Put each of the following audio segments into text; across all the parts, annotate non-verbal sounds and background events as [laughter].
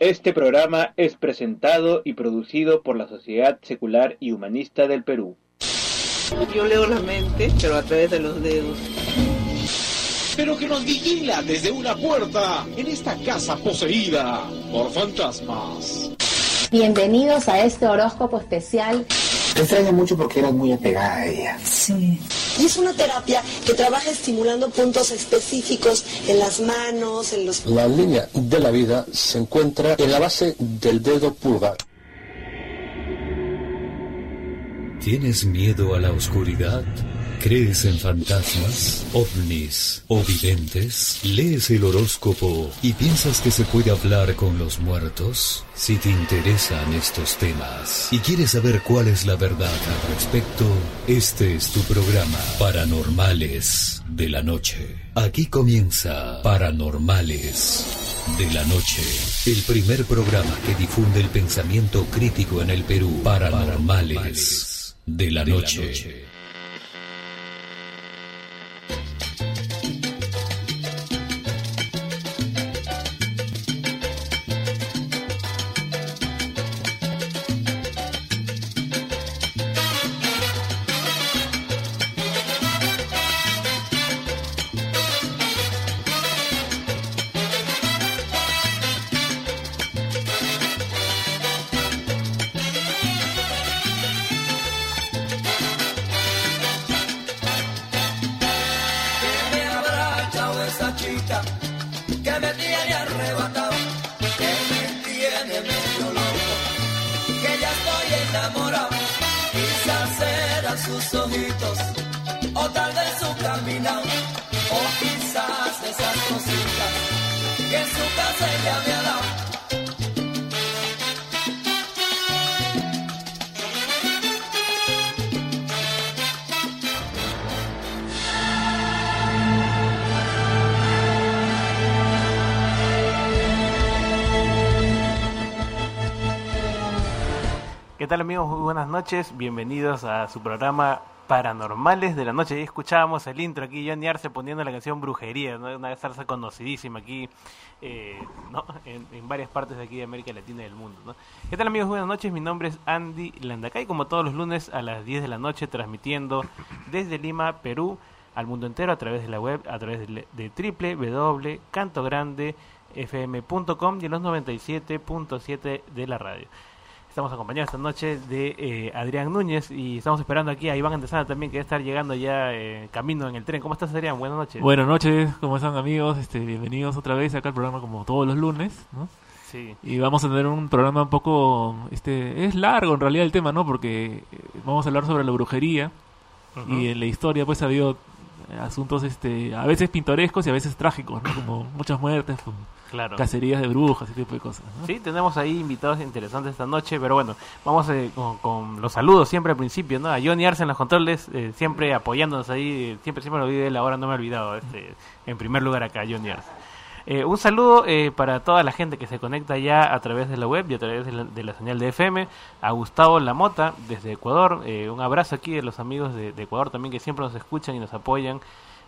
Este programa es presentado y producido por la Sociedad Secular y Humanista del Perú. Yo leo la mente, pero a través de los dedos. Pero que nos vigila desde una puerta en esta casa poseída por fantasmas. Bienvenidos a este horóscopo especial. Te extraña mucho porque eras muy apegada a ella. Sí. Y es una terapia que trabaja estimulando puntos específicos en las manos, en los... La línea de la vida se encuentra en la base del dedo pulgar. ¿Tienes miedo a la oscuridad? ¿Crees en fantasmas, ovnis o videntes? ¿Lees el horóscopo y piensas que se puede hablar con los muertos? Si te interesan estos temas y quieres saber cuál es la verdad al respecto, este es tu programa Paranormales de la Noche. Aquí comienza Paranormales de la Noche, el primer programa que difunde el pensamiento crítico en el Perú. Paranormales de la Noche. Tal amigos? Muy buenas noches, bienvenidos a su programa Paranormales de la Noche. Ahí escuchábamos el intro aquí, Johnny Arce poniendo la canción Brujería, ¿no? una salsa conocidísima aquí eh, ¿no? en, en varias partes de aquí de América Latina y del mundo. ¿no? ¿Qué tal amigos? Buenas noches, mi nombre es Andy Landacay, como todos los lunes a las 10 de la noche, transmitiendo desde Lima, Perú, al mundo entero a través de la web, a través de, de www.cantograndefm.com y en los 97.7 de la radio. Estamos acompañados esta noche de eh, Adrián Núñez y estamos esperando aquí a Iván Andesana también que debe estar llegando ya eh, camino en el tren. ¿Cómo estás Adrián? Buenas noches. Buenas noches, ¿cómo están amigos? Este, bienvenidos otra vez acá al programa como todos los lunes, ¿no? Sí. Y vamos a tener un programa un poco, este, es largo en realidad el tema, ¿no? Porque eh, vamos a hablar sobre la brujería y en la historia pues ha habido asuntos, este, a veces pintorescos y a veces trágicos, ¿no? Como muchas muertes, como Claro. cacerías de brujas, ese tipo de cosas, ¿no? Sí, tenemos ahí invitados interesantes esta noche, pero bueno, vamos eh, con, con los saludos siempre al principio, ¿no? A Johnny Arce en los controles, eh, siempre apoyándonos ahí, siempre siempre lo vi de él, ahora no me he olvidado, este, en primer lugar acá, Johnny Arce. Eh, un saludo eh, para toda la gente que se conecta ya a través de la web y a través de la, de la señal de FM. A Gustavo Lamota desde Ecuador. eh, un abrazo aquí de los amigos de, de Ecuador también que siempre nos escuchan y nos apoyan.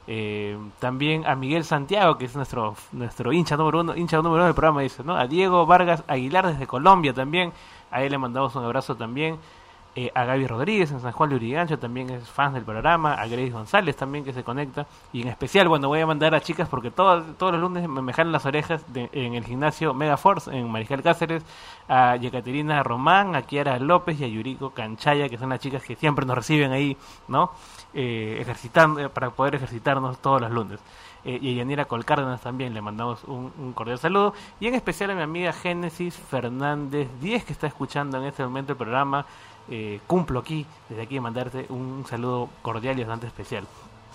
Eh, también a Miguel Santiago, que es nuestro nuestro hincha número uno, hincha número uno del programa, dice, ¿no? A Diego Vargas Aguilar desde Colombia también. A él le mandamos un abrazo también. Eh, a Gaby Rodríguez en San Juan de Urigancho también es fan del programa, a Grace González también que se conecta y en especial, bueno, voy a mandar a chicas porque todos todos los lunes me, me las orejas de- en el gimnasio Megaforce en Mariscal Cáceres, a Yekaterina Román, a Kiara López y a Yuriko Canchaya, que son las chicas que siempre nos reciben ahí, ¿no? Eh, ejercitando, eh, para poder ejercitarnos todos los lunes. Eh, y a Yanira Colcárdenas también le mandamos un, un cordial saludo. Y en especial a mi amiga Génesis Fernández Díez, que está escuchando en este momento el programa. Eh, cumplo aquí, desde aquí, mandarte un saludo cordial y bastante especial.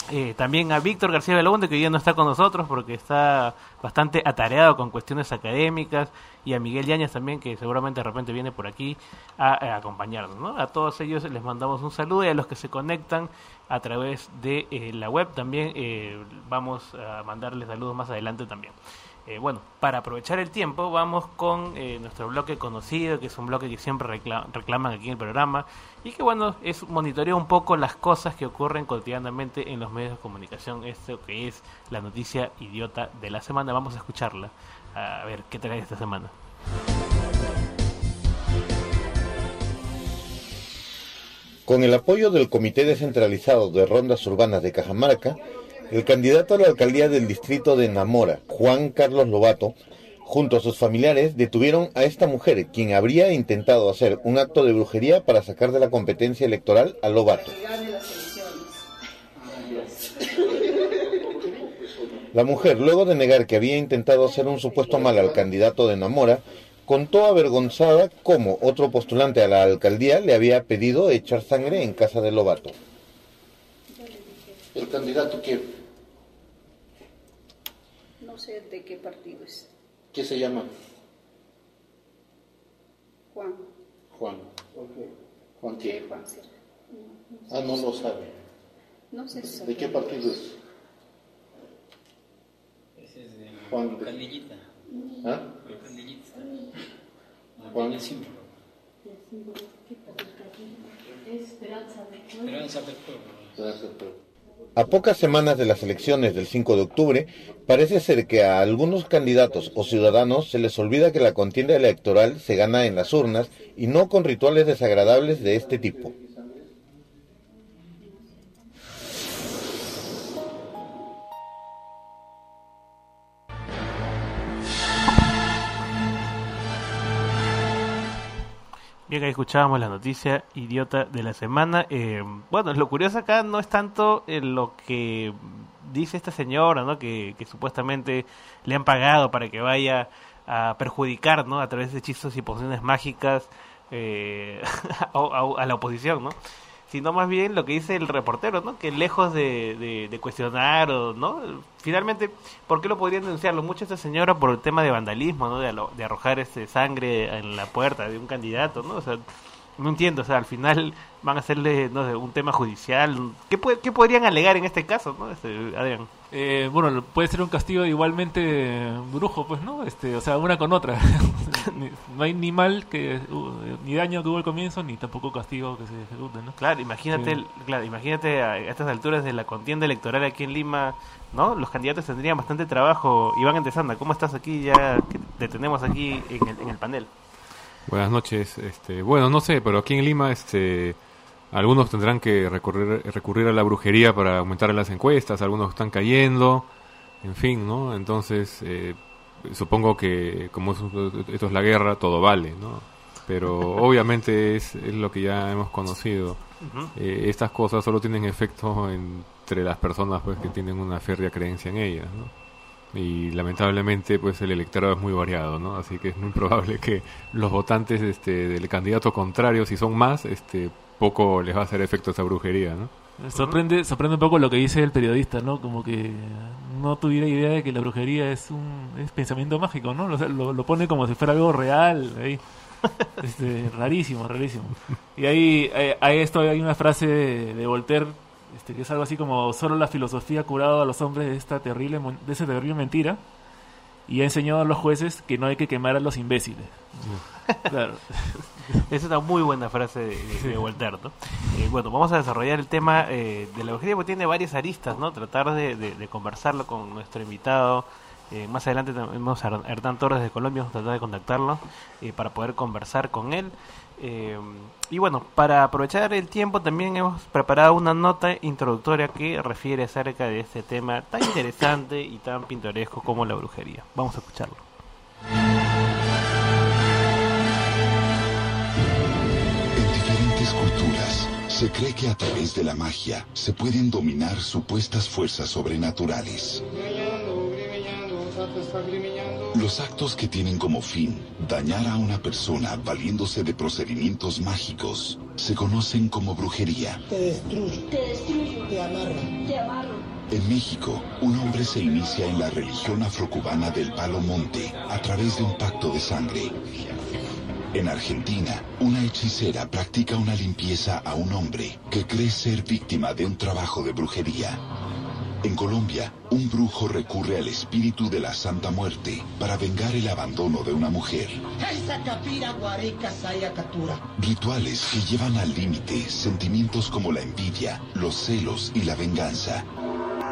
Eh, también a Víctor García Belaunde, que hoy día no está con nosotros porque está bastante atareado con cuestiones académicas, y a Miguel Yañas también, que seguramente de repente viene por aquí a, a acompañarnos. ¿no? A todos ellos les mandamos un saludo y a los que se conectan a través de eh, la web también eh, vamos a mandarles saludos más adelante también. Eh, bueno, para aprovechar el tiempo, vamos con eh, nuestro bloque conocido, que es un bloque que siempre reclaman aquí en el programa, y que bueno, es monitorear un poco las cosas que ocurren cotidianamente en los medios de comunicación. Esto que es la noticia idiota de la semana. Vamos a escucharla, a ver qué trae esta semana. Con el apoyo del Comité Descentralizado de Rondas Urbanas de Cajamarca, el candidato a la alcaldía del distrito de Namora, Juan Carlos Lobato, junto a sus familiares, detuvieron a esta mujer, quien habría intentado hacer un acto de brujería para sacar de la competencia electoral a Lobato. La mujer, luego de negar que había intentado hacer un supuesto mal al candidato de Namora, contó avergonzada cómo otro postulante a la alcaldía le había pedido echar sangre en casa de Lobato. ¿El candidato qué? No sé de qué partido es. ¿Qué se llama? Juan. Juan. ¿Juan qué? Juan. Ah, no lo sabe. No sé si ¿De qué partido es? Juan. Candillita. ¿Ah? Candillita. Juan. Esperanza del pueblo. Esperanza del pueblo. A pocas semanas de las elecciones del 5 de octubre, parece ser que a algunos candidatos o ciudadanos se les olvida que la contienda electoral se gana en las urnas y no con rituales desagradables de este tipo. Bien, ahí escuchábamos la noticia idiota de la semana. Eh, bueno, lo curioso acá no es tanto eh, lo que dice esta señora, ¿no? Que, que supuestamente le han pagado para que vaya a perjudicar, ¿no? A través de hechizos y pociones mágicas eh, [laughs] a, a- a la oposición, ¿no? Sino más bien lo que dice el reportero, ¿no? Que lejos de, de- cuestionar o, ¿no? Finalmente, ¿por qué lo podrían denunciarlo mucho esta señora por el tema de vandalismo, ¿no? De, de arrojar este sangre en la puerta de un candidato, ¿no? O sea, no entiendo, o sea, al final van a hacerle, no sé, un tema judicial. ¿Qué, qué podrían alegar en este caso, ¿no? Este, Adrián. Eh, bueno, puede ser un castigo igualmente brujo, pues, ¿no? Este, o sea, una con otra. [laughs] No hay ni mal que uh, ni daño que hubo al comienzo, ni tampoco castigo que se ejecute, ¿no? Claro, imagínate, Sí. claro, imagínate a estas alturas de la contienda electoral aquí en Lima, ¿no? Los candidatos tendrían bastante trabajo. Iván Antesanda, ¿cómo estás aquí? Ya que te tenemos aquí en el, en el panel. Buenas noches. Este, bueno, no sé, pero aquí en Lima, este, algunos tendrán que recurrir, recurrir a la brujería para aumentar las encuestas, algunos están cayendo, en fin, ¿no? Entonces, eh, supongo que como esto es la guerra, todo vale, ¿no? Pero [laughs] obviamente es, es lo que ya hemos conocido. Eh, estas cosas solo tienen efecto entre las personas pues que tienen una férrea creencia en ellas, ¿no? y lamentablemente pues el electorado es muy variado, ¿no? Así que es muy [laughs] probable que los votantes este, del candidato contrario, si son más, este, poco les va a hacer efecto esa brujería, ¿no? Sorprende, sorprende un poco lo que dice el periodista, ¿no? Como que no tuviera idea de que la brujería es un es pensamiento mágico, ¿no? O sea, lo, lo pone como si fuera algo real, ahí. [laughs] Este, rarísimo, rarísimo. Y ahí, eh, ahí esto hay una frase de, de Voltaire, este, que es algo así como solo la filosofía ha curado a los hombres de esta terrible de esa terrible mentira y ha enseñado a los jueces que no hay que quemar a los imbéciles. Claro. [laughs] Es una muy buena frase de, de- de Voltaire, ¿no? Eh, bueno, vamos a desarrollar el tema eh, de la brujería porque tiene varias aristas, ¿no? Tratar de, de- de conversarlo con nuestro invitado. Eh, más adelante tenemos a Hernán Torres de Colombia, vamos a tratar de contactarlo eh, para poder conversar con él. Eh, y bueno, para aprovechar el tiempo también hemos preparado una nota introductoria que refiere acerca de este tema tan interesante y tan pintoresco como la brujería. Vamos a escucharlo. En diferentes culturas, se cree que a través de la magia se pueden dominar supuestas fuerzas sobrenaturales. Los actos que tienen como fin dañar a una persona valiéndose de procedimientos mágicos se conocen como brujería. Te destruyo. Te destruyo. Te amarro. Te amarro. En México, un hombre se inicia en la religión afrocubana del Palo Monte a través de un pacto de sangre. En Argentina, una hechicera practica una limpieza a un hombre que cree ser víctima de un trabajo de brujería. En Colombia, un brujo recurre al espíritu de la Santa Muerte para vengar el abandono de una mujer. Rituales que llevan al límite sentimientos como la envidia, los celos y la venganza.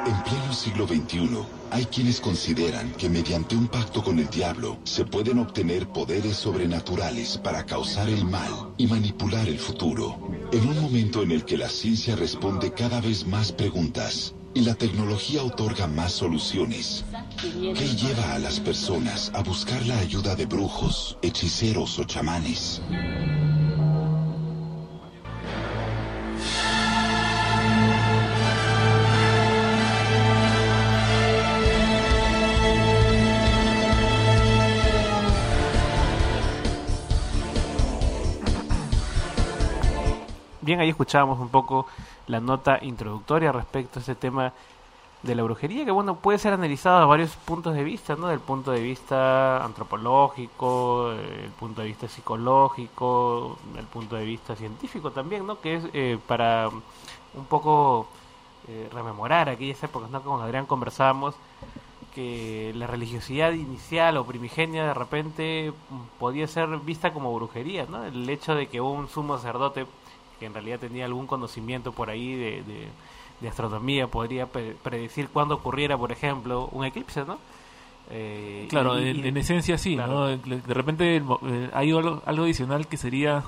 En pleno siglo XXI, hay quienes consideran que mediante un pacto con el diablo se pueden obtener poderes sobrenaturales para causar el mal y manipular el futuro. En un momento en el que la ciencia responde cada vez más preguntas y la tecnología otorga más soluciones, ¿qué lleva a las personas a buscar la ayuda de brujos, hechiceros o chamanes? Bien, ahí escuchábamos un poco la nota introductoria respecto a este tema de la brujería, que bueno, puede ser analizado a varios puntos de vista, ¿no? Del punto de vista antropológico, el punto de vista psicológico, el punto de vista científico también, ¿no? Que es eh, para un poco eh, rememorar aquellas épocas, ¿no? Con Adrián conversábamos que la religiosidad inicial o primigenia de repente podía ser vista como brujería, ¿no? El hecho de que un sumo sacerdote que en realidad tenía algún conocimiento por ahí de, de, de astronomía, podría pre- predecir cuándo ocurriera, por ejemplo, un eclipse, ¿no? Eh, Claro, y- en, esencia sí, claro. ¿no? De repente eh, hay algo, algo adicional que sería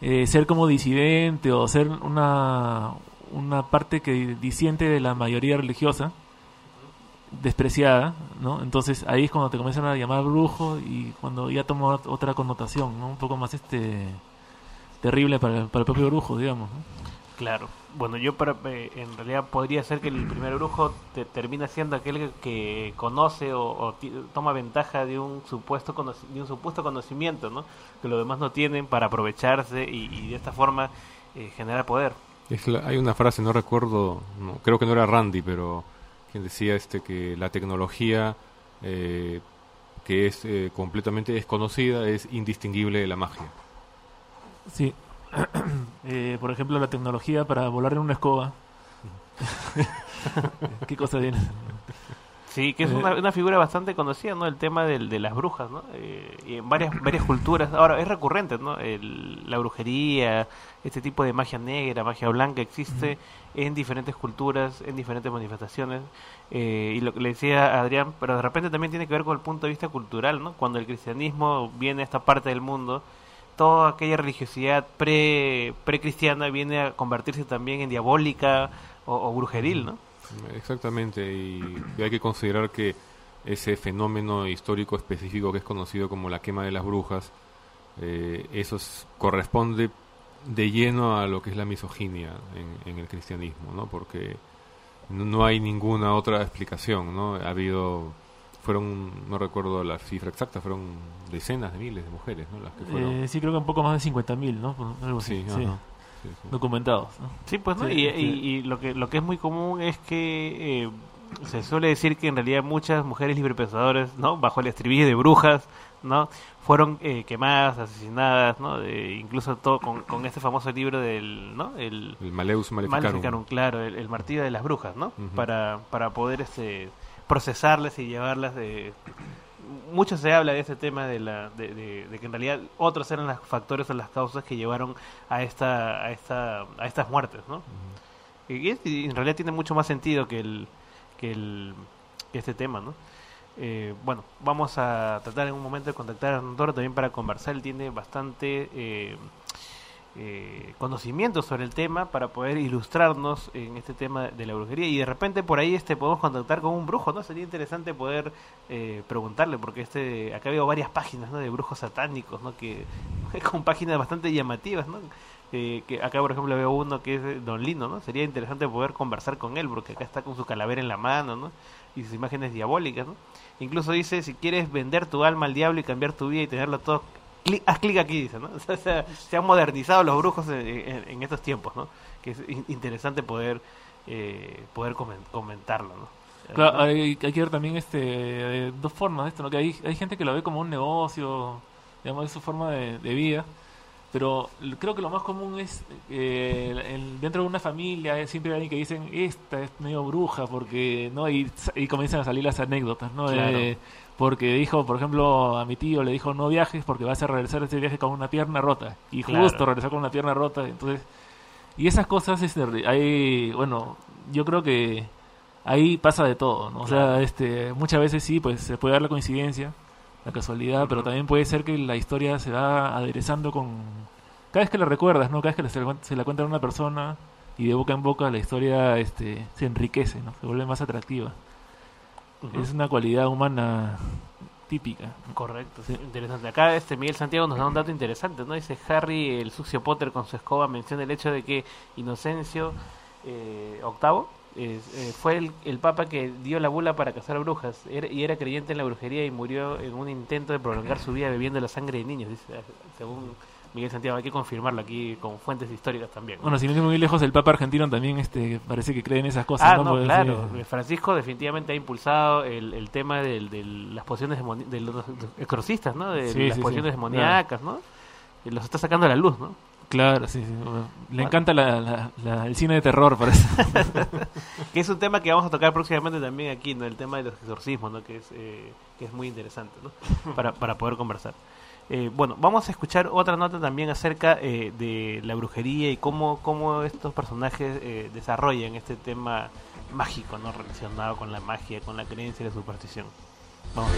eh, ser como disidente o ser una, una parte que disiente de la mayoría religiosa, despreciada, ¿no? Entonces ahí es cuando te comienzan a llamar brujo y cuando ya toma ot- otra connotación, ¿no? Un poco más este terrible para, el- para el propio brujo, digamos. ¿no? Claro. Bueno, yo para, eh, en realidad podría ser que el primer brujo te, termina siendo aquel que, que conoce o, toma ventaja de un supuesto de un supuesto conocimiento, ¿no? Que los demás no tienen para aprovecharse y, y de esta forma eh, generar poder. Es la- hay una frase, no recuerdo, no, creo que no era Randy, pero quien decía este que la tecnología eh, que es eh, completamente desconocida es indistinguible de la magia. Sí. [clears throat] Eh, por ejemplo, la tecnología para volar en una escoba. [laughs] ¿Qué cosa viene? Sí, que es Eh, una, una figura bastante conocida, ¿no? El tema del, de las brujas, ¿no? Eh, y en varias, varias culturas. Ahora, es recurrente, ¿no? El- la brujería, este tipo de magia negra, magia blanca existe en diferentes culturas, en diferentes manifestaciones. Eh, y lo que le decía Adrián, pero de repente también tiene que ver con el punto de vista cultural, ¿no? Cuando el cristianismo viene a esta parte del mundo, toda aquella religiosidad pre, pre-cristiana viene a convertirse también en diabólica o, brujeril, ¿no? Exactamente, y, hay que considerar que ese fenómeno histórico específico que es conocido como la quema de las brujas, eh, eso es- corresponde de lleno a lo que es la misoginia en, en el cristianismo, ¿no? Porque no hay ninguna otra explicación, ¿no? Ha habido, fueron, no recuerdo la cifra exacta, fueron decenas de miles de mujeres, ¿no? Las que fueron. Eh, sí, creo que un poco más de 50.000, ¿no? Algo así. Sí, sí. ajá. Sí, sí. Documentados. ¿no? Sí, pues, ¿no? Sí, y, sí. y- y lo que lo que es muy común es que eh, se suele decir que en realidad muchas mujeres librepensadoras, ¿no? Bajo el estribillo de brujas, ¿no? Fueron eh, quemadas, asesinadas, ¿no? De- incluso todo con, con este famoso libro del, ¿no? El, El Maleus Maleficarum. claro, el, el martillo de las brujas, ¿no? Para para poder este procesarlas y llevarlas de mucho se habla de ese tema de, la, de, de- de que en realidad otros eran los factores o las causas que llevaron a esta a esta a estas muertes, ¿no? Y, es- y en realidad tiene mucho más sentido que el que el que este tema, ¿no? Eh, bueno, vamos a tratar en un momento de contactar a Notoro también para conversar. Él tiene bastante eh, eh, conocimiento sobre el tema para poder ilustrarnos en este tema de la brujería y de repente por ahí este podemos contactar con un brujo, ¿no? Sería interesante poder eh, preguntarle porque este acá veo varias páginas. De brujos satánicos, ¿no? Que [laughs] con páginas bastante llamativas, ¿no? Eh, que acá por ejemplo veo uno que es Don Lino, ¿no? Sería interesante poder conversar con él porque acá está con su calavera en la mano, ¿no? Y sus imágenes diabólicas, ¿no? Incluso dice si quieres vender tu alma al diablo y cambiar tu vida y tenerlo todo Haz clic aquí, dice, ¿no? [laughs] O sea, se han modernizado los brujos en, en- en estos tiempos, ¿no? Que es in- interesante poder eh, poder comen- comentarlo, ¿no? Claro, hay, hay que ver también este eh, dos formas de esto, ¿no? Que hay, hay gente que lo ve como un negocio, digamos, es su forma de, de vida, pero creo que lo más común es eh, el- dentro de una familia eh, siempre hay alguien que dicen esta es medio bruja porque no y, y comienzan a salir las anécdotas, ¿no? Claro. Eh, porque dijo, por ejemplo, a mi tío le dijo no viajes porque vas a regresar de este viaje con una pierna rota y Claro. justo regresó con una pierna rota, entonces y esas cosas este, hay bueno, yo creo que ahí pasa de todo, ¿no? O sea, este, muchas veces sí, pues se puede dar la coincidencia, la casualidad, pero también puede ser que la historia se va aderezando con... Cada vez que la recuerdas, ¿no? Cada vez que se la, se la cuenta a una persona y de boca en boca la historia este, se enriquece, ¿no? Se vuelve más atractiva. Es una cualidad humana típica. Correcto, sí, interesante. Acá este Miguel Santiago nos da un dato interesante, ¿no? Dice Harry, el sucio Potter con su escoba, menciona el hecho de que Inocencio eh, octavo eh, fue el, el papa que dio la bula para cazar brujas y era creyente en la brujería y murió en un intento de prolongar su vida bebiendo la sangre de niños, dice, según Miguel Santiago. Hay que confirmarlo aquí con fuentes históricas también. Bueno, sin ir muy lejos, el Papa argentino también este, parece que cree en esas cosas. Ah, ¿no? no, claro. sí, Francisco definitivamente ha impulsado el, el tema del- de las pociones de los exorcistas, ¿no? De Sí, las sí, pociones demoníacas, ¿no? Los está sacando a la luz, ¿no? Claro, sí, sí. Le encanta la- la- la- el cine de terror, parece. [laughs] que es un tema que vamos a tocar próximamente también aquí, ¿no? El tema de los exorcismos, ¿no? Que es, eh, que es muy interesante, ¿no? [laughs] Para, para poder conversar. Eh, bueno, vamos a escuchar otra nota también acerca eh, de la brujería y cómo, cómo estos personajes eh, desarrollan este tema mágico, ¿no? Relacionado con la magia, con la creencia y la superstición. Vamos.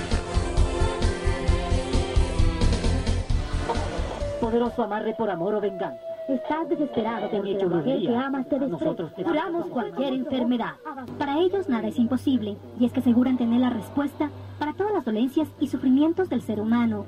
Poderoso amarre por amor o venganza. Estás desesperado porque la mujer que amas te Nosotros desprecia. te- Curamos cualquier enfermedad. Para ellos nada es imposible, y es que aseguran tener la respuesta para todas las dolencias y sufrimientos del ser humano.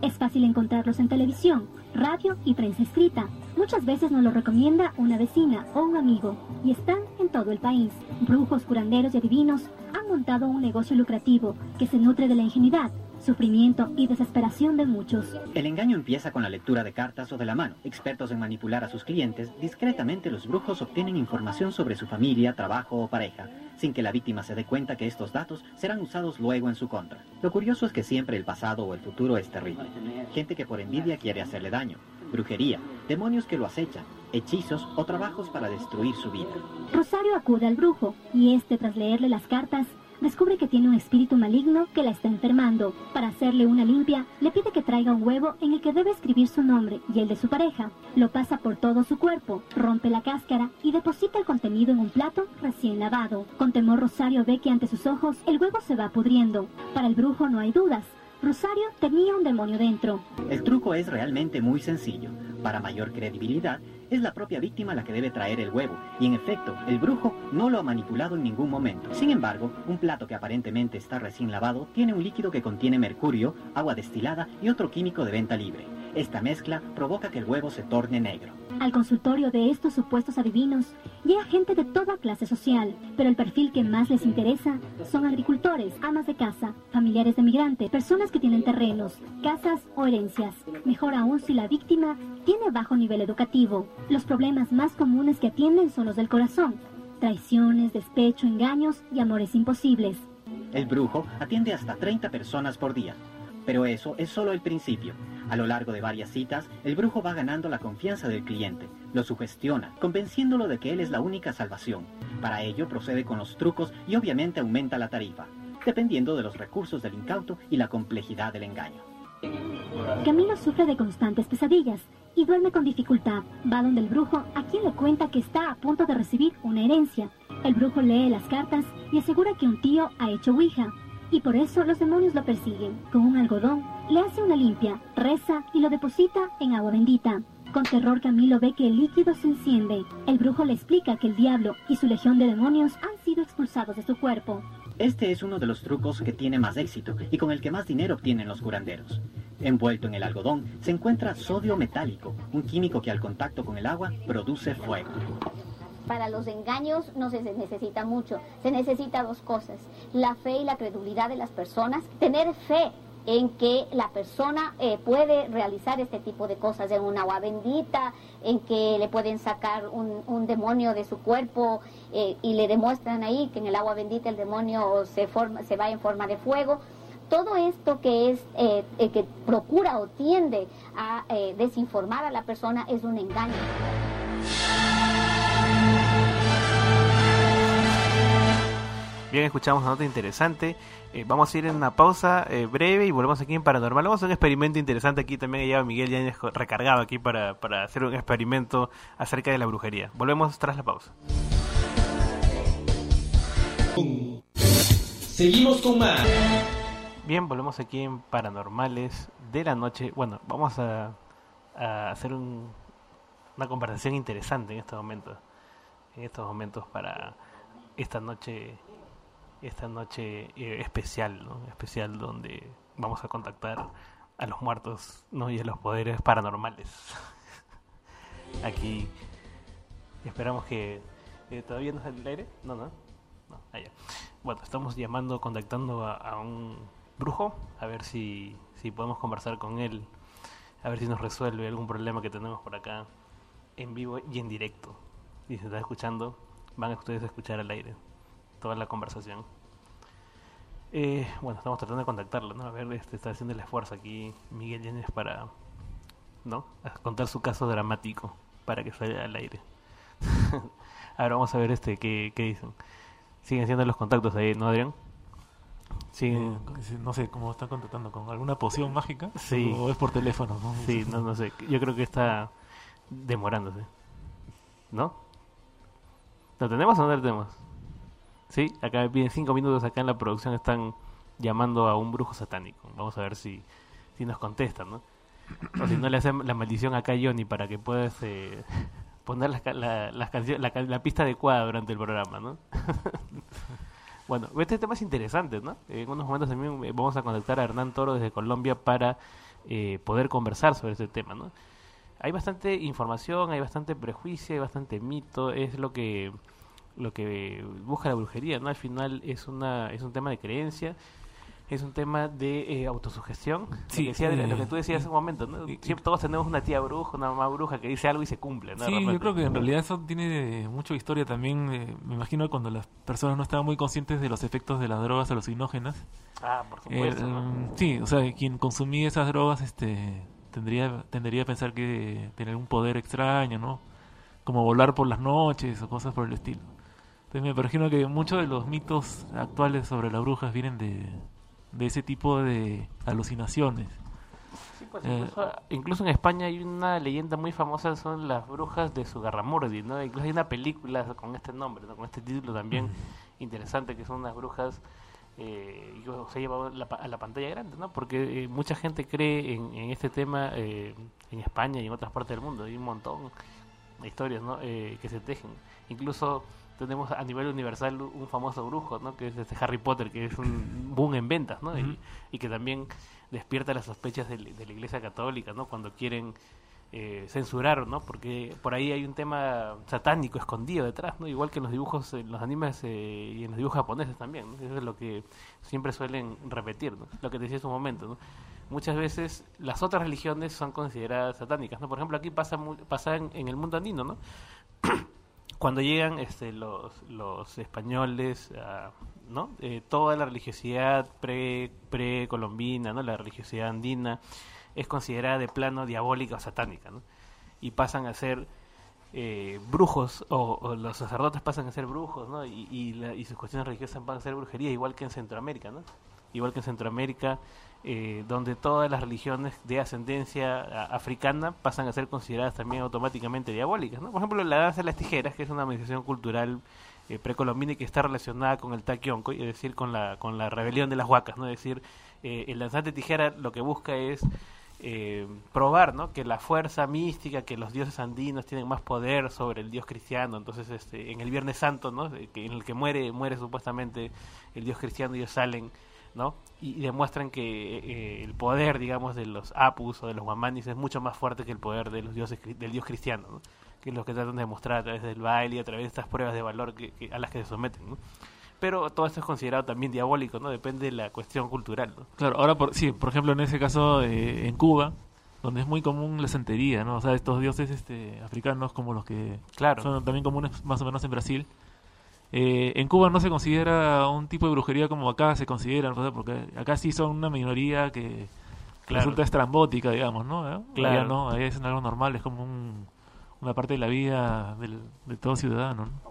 Es fácil encontrarlos en televisión, radio y prensa escrita. Muchas veces nos lo recomienda una vecina o un amigo, y están en todo el país. Brujos, curanderos y adivinos han montado un negocio lucrativo que se nutre de la ingenuidad, sufrimiento y desesperación de muchos. El engaño empieza con la lectura de cartas o de la mano. Expertos en manipular a sus clientes, discretamente los brujos obtienen información sobre su familia, trabajo o pareja, sin que la víctima se dé cuenta que estos datos serán usados luego en su contra. Lo curioso es que siempre el pasado o el futuro es terrible. Gente que por envidia quiere hacerle daño, brujería, demonios que lo acechan, hechizos o trabajos para destruir su vida. Rosario acude al brujo y este, tras leerle las cartas, descubre que tiene un espíritu maligno que la está enfermando. Para hacerle una limpia, le pide que traiga un huevo en el que debe escribir su nombre y el de su pareja. Lo pasa por todo su cuerpo, rompe la cáscara y deposita el contenido en un plato recién lavado. Con temor Rosario ve que ante sus ojos el huevo se va pudriendo. Para el brujo no hay dudas. Rosario tenía un demonio dentro. El truco es realmente muy sencillo. Para mayor credibilidad, es la propia víctima la que debe traer el huevo, y en efecto, el brujo no lo ha manipulado en ningún momento. Sin embargo, un plato que aparentemente está recién lavado tiene un líquido que contiene mercurio, agua destilada y otro químico de venta libre. Esta mezcla provoca que el huevo se torne negro. Al consultorio de estos supuestos adivinos llega gente de toda clase social, pero el perfil que más les interesa son agricultores, amas de casa, familiares de migrantes, personas que tienen terrenos, casas o herencias. Mejor aún si la víctima tiene bajo nivel educativo. Los problemas más comunes que atienden son los del corazón, traiciones, despecho, engaños y amores imposibles. El brujo atiende hasta 30 personas por día. Pero eso es solo el principio. A lo largo de varias citas, el brujo va ganando la confianza del cliente, lo sugestiona, convenciéndolo de que él es la única salvación. Para ello procede con los trucos y obviamente aumenta la tarifa, dependiendo de los recursos del incauto y la complejidad del engaño. Camilo sufre de constantes pesadillas y duerme con dificultad. Va donde el brujo, a quien le cuenta que está a punto de recibir una herencia. El brujo lee las cartas y asegura que un tío ha hecho ouija, y por eso los demonios lo persiguen. Con un algodón, le hace una limpia, reza y lo deposita en agua bendita. Con terror Camilo ve que el líquido se enciende. El brujo le explica que el diablo y su legión de demonios han sido expulsados de su cuerpo. Este es uno de los trucos que tiene más éxito y con el que más dinero obtienen los curanderos. Envuelto en el algodón se encuentra sodio metálico, un químico que al contacto con el agua produce fuego. Para los engaños no se necesita mucho, se necesita dos cosas, la fe y la credulidad de las personas, tener fe en que la persona eh, puede realizar este tipo de cosas en un agua bendita, en que le pueden sacar un, demonio de su cuerpo eh, y le demuestran ahí que en el agua bendita el demonio se, forma, se va en forma de fuego. Todo esto que es eh, eh, que procura o tiende a desinformar a la persona es un engaño. Bien, escuchamos una nota interesante. Eh, vamos a ir en una pausa eh, breve y volvemos aquí en Paranormal. Vamos a hacer un experimento interesante aquí. También llegado Miguel Yáñez recargado aquí para, para hacer un experimento acerca de la brujería. Volvemos tras la pausa. Seguimos con más. Bien, volvemos aquí en Paranormales de la Noche. Bueno, vamos a, a hacer un- una conversación interesante en estos momentos. En estos momentos para esta noche esta noche eh, especial, ¿no? Especial donde vamos a contactar a los muertos, ¿no? Y a los poderes paranormales. [laughs] Aquí esperamos que eh, todavía no sale el aire, no, no, no, allá. Bueno, estamos llamando, contactando a, un brujo, a ver si, si podemos conversar con él, a ver si nos resuelve algún problema que tenemos por acá, en vivo y en directo. Y si se está escuchando, van a ustedes a escuchar al aire toda la conversación. Eh, bueno, estamos tratando de contactarlo, ¿no? A ver, este, está haciendo el esfuerzo aquí Miguel Yáñez para, ¿no? A contar su caso dramático para que salga al aire. [laughs] Ahora vamos a ver este qué, qué dicen. Siguen siendo los contactos ahí, ¿no, Adrián? Siguen... Eh, no sé cómo están contactando, con alguna poción mágica Sí. o es por teléfono. ¿no? Sí, no, no sé. Yo creo que está demorándose. ¿No? ¿Lo tenemos o no lo tenemos? Sí, acá me piden cinco minutos. Acá en la producción están llamando a un brujo satánico. Vamos a ver si, si nos contestan, ¿no? O si no le hacen la maldición acá a Johnny para que puedas [laughs] eh, poner la, las la, la pista adecuada durante el programa, ¿no? [laughs] Bueno, este tema es interesante, ¿no? En unos momentos también eh, vamos a contactar a Hernán Toro desde Colombia para eh, poder conversar sobre este tema, ¿no? Hay bastante información, hay bastante prejuicio, hay bastante mito, es lo que lo que busca la brujería, ¿no? Al final es una es un tema de creencia, es un tema de eh, autosugestión. Lo Sí, que decía- lo que tú decías hace un momento, ¿no? Siempre todos tenemos una tía bruja, una mamá bruja que dice algo y se cumple, ¿no? Sí, yo creo que en realidad eso tiene eh, mucha historia también. eh, me imagino cuando las personas no estaban muy conscientes de los efectos de las drogas alucinógenas. Ah, por supuesto, eh, ¿no? Sí, o sea, quien consumía esas drogas este, tendría, tendería a pensar que tener un poder extraño, ¿no? Como volar por las noches o cosas por el estilo. Entonces me imagino que muchos de los mitos actuales sobre las brujas vienen de, de ese tipo de alucinaciones. Pues Eh, incluso, incluso en España hay una leyenda muy famosa, son las brujas de Sugarramurdi, ¿no? Incluso hay una película con este nombre, ¿no? con este título también interesante, que son unas brujas eh, se ha llevado la a la pantalla grande, ¿no? Porque eh, mucha gente cree en, en este tema eh, en España y en otras partes del mundo. Hay un montón de historias, ¿no? Eh, que se tejen. Incluso tenemos a nivel universal un famoso brujo, ¿no? Que es este Harry Potter, que es un boom en ventas, ¿no? Y, y que también despierta las sospechas de, de la Iglesia Católica, ¿no? Cuando quieren eh, censurar, ¿no? Porque por ahí hay un tema satánico escondido detrás, ¿no? Igual que en los dibujos, en los animes eh, y en los dibujos japoneses también, ¿no? Eso es lo que siempre suelen repetir, ¿no? Lo que te decía hace un momento, ¿no? Muchas veces las otras religiones son consideradas satánicas, ¿no? Por ejemplo, aquí pasa, pasa en, en el mundo andino, ¿no? [clears throat] Cuando llegan este, los, los españoles, ah, ¿no? Eh, toda la religiosidad pre- precolombina, ¿no? La religiosidad andina es considerada de plano diabólica o satánica, ¿no? Y pasan a ser eh, brujos, o, o los sacerdotes pasan a ser brujos, ¿no? Y, y, la- y sus cuestiones religiosas van a ser brujería, igual que en Centroamérica, ¿no? Igual que en Centroamérica, eh, donde todas las religiones de ascendencia africana pasan a ser consideradas también automáticamente diabólicas, ¿no? Por ejemplo, la danza de las tijeras, que es una manifestación cultural eh, precolombina y que está relacionada con el taquionco, es decir, con la, con la rebelión de las huacas, ¿no? Es decir, eh, el danzante tijera lo que busca es eh, probar ¿no? que la fuerza mística, que los dioses andinos tienen más poder sobre el dios cristiano. Entonces, este, en el Viernes Santo, ¿no? En el que muere, muere supuestamente el dios cristiano, ellos salen ¿no? y, y demuestran que eh, el poder, digamos, de los apus o de los guamanis es mucho más fuerte que el poder de los dioses del dios cristiano, ¿no? que es lo que tratan de demostrar a través del baile y a través de estas pruebas de valor que, que- a las que se someten. ¿no? Pero todo esto es considerado también diabólico, ¿no? Depende de la cuestión cultural, ¿no? Claro, ahora, por, sí, por ejemplo, en ese caso, eh, en Cuba, donde es muy común la santería, ¿no? O sea, estos dioses este, africanos como los que Claro. son también comunes más o menos en Brasil. Eh, en Cuba no se considera un tipo de brujería como acá se considera, ¿no? porque acá sí son una minoría que Claro. resulta estrambótica, digamos, ¿no? ¿Eh? Claro. Allá no, allá es algo normal, es como un- una parte de la vida del- de todo ciudadano, ¿no?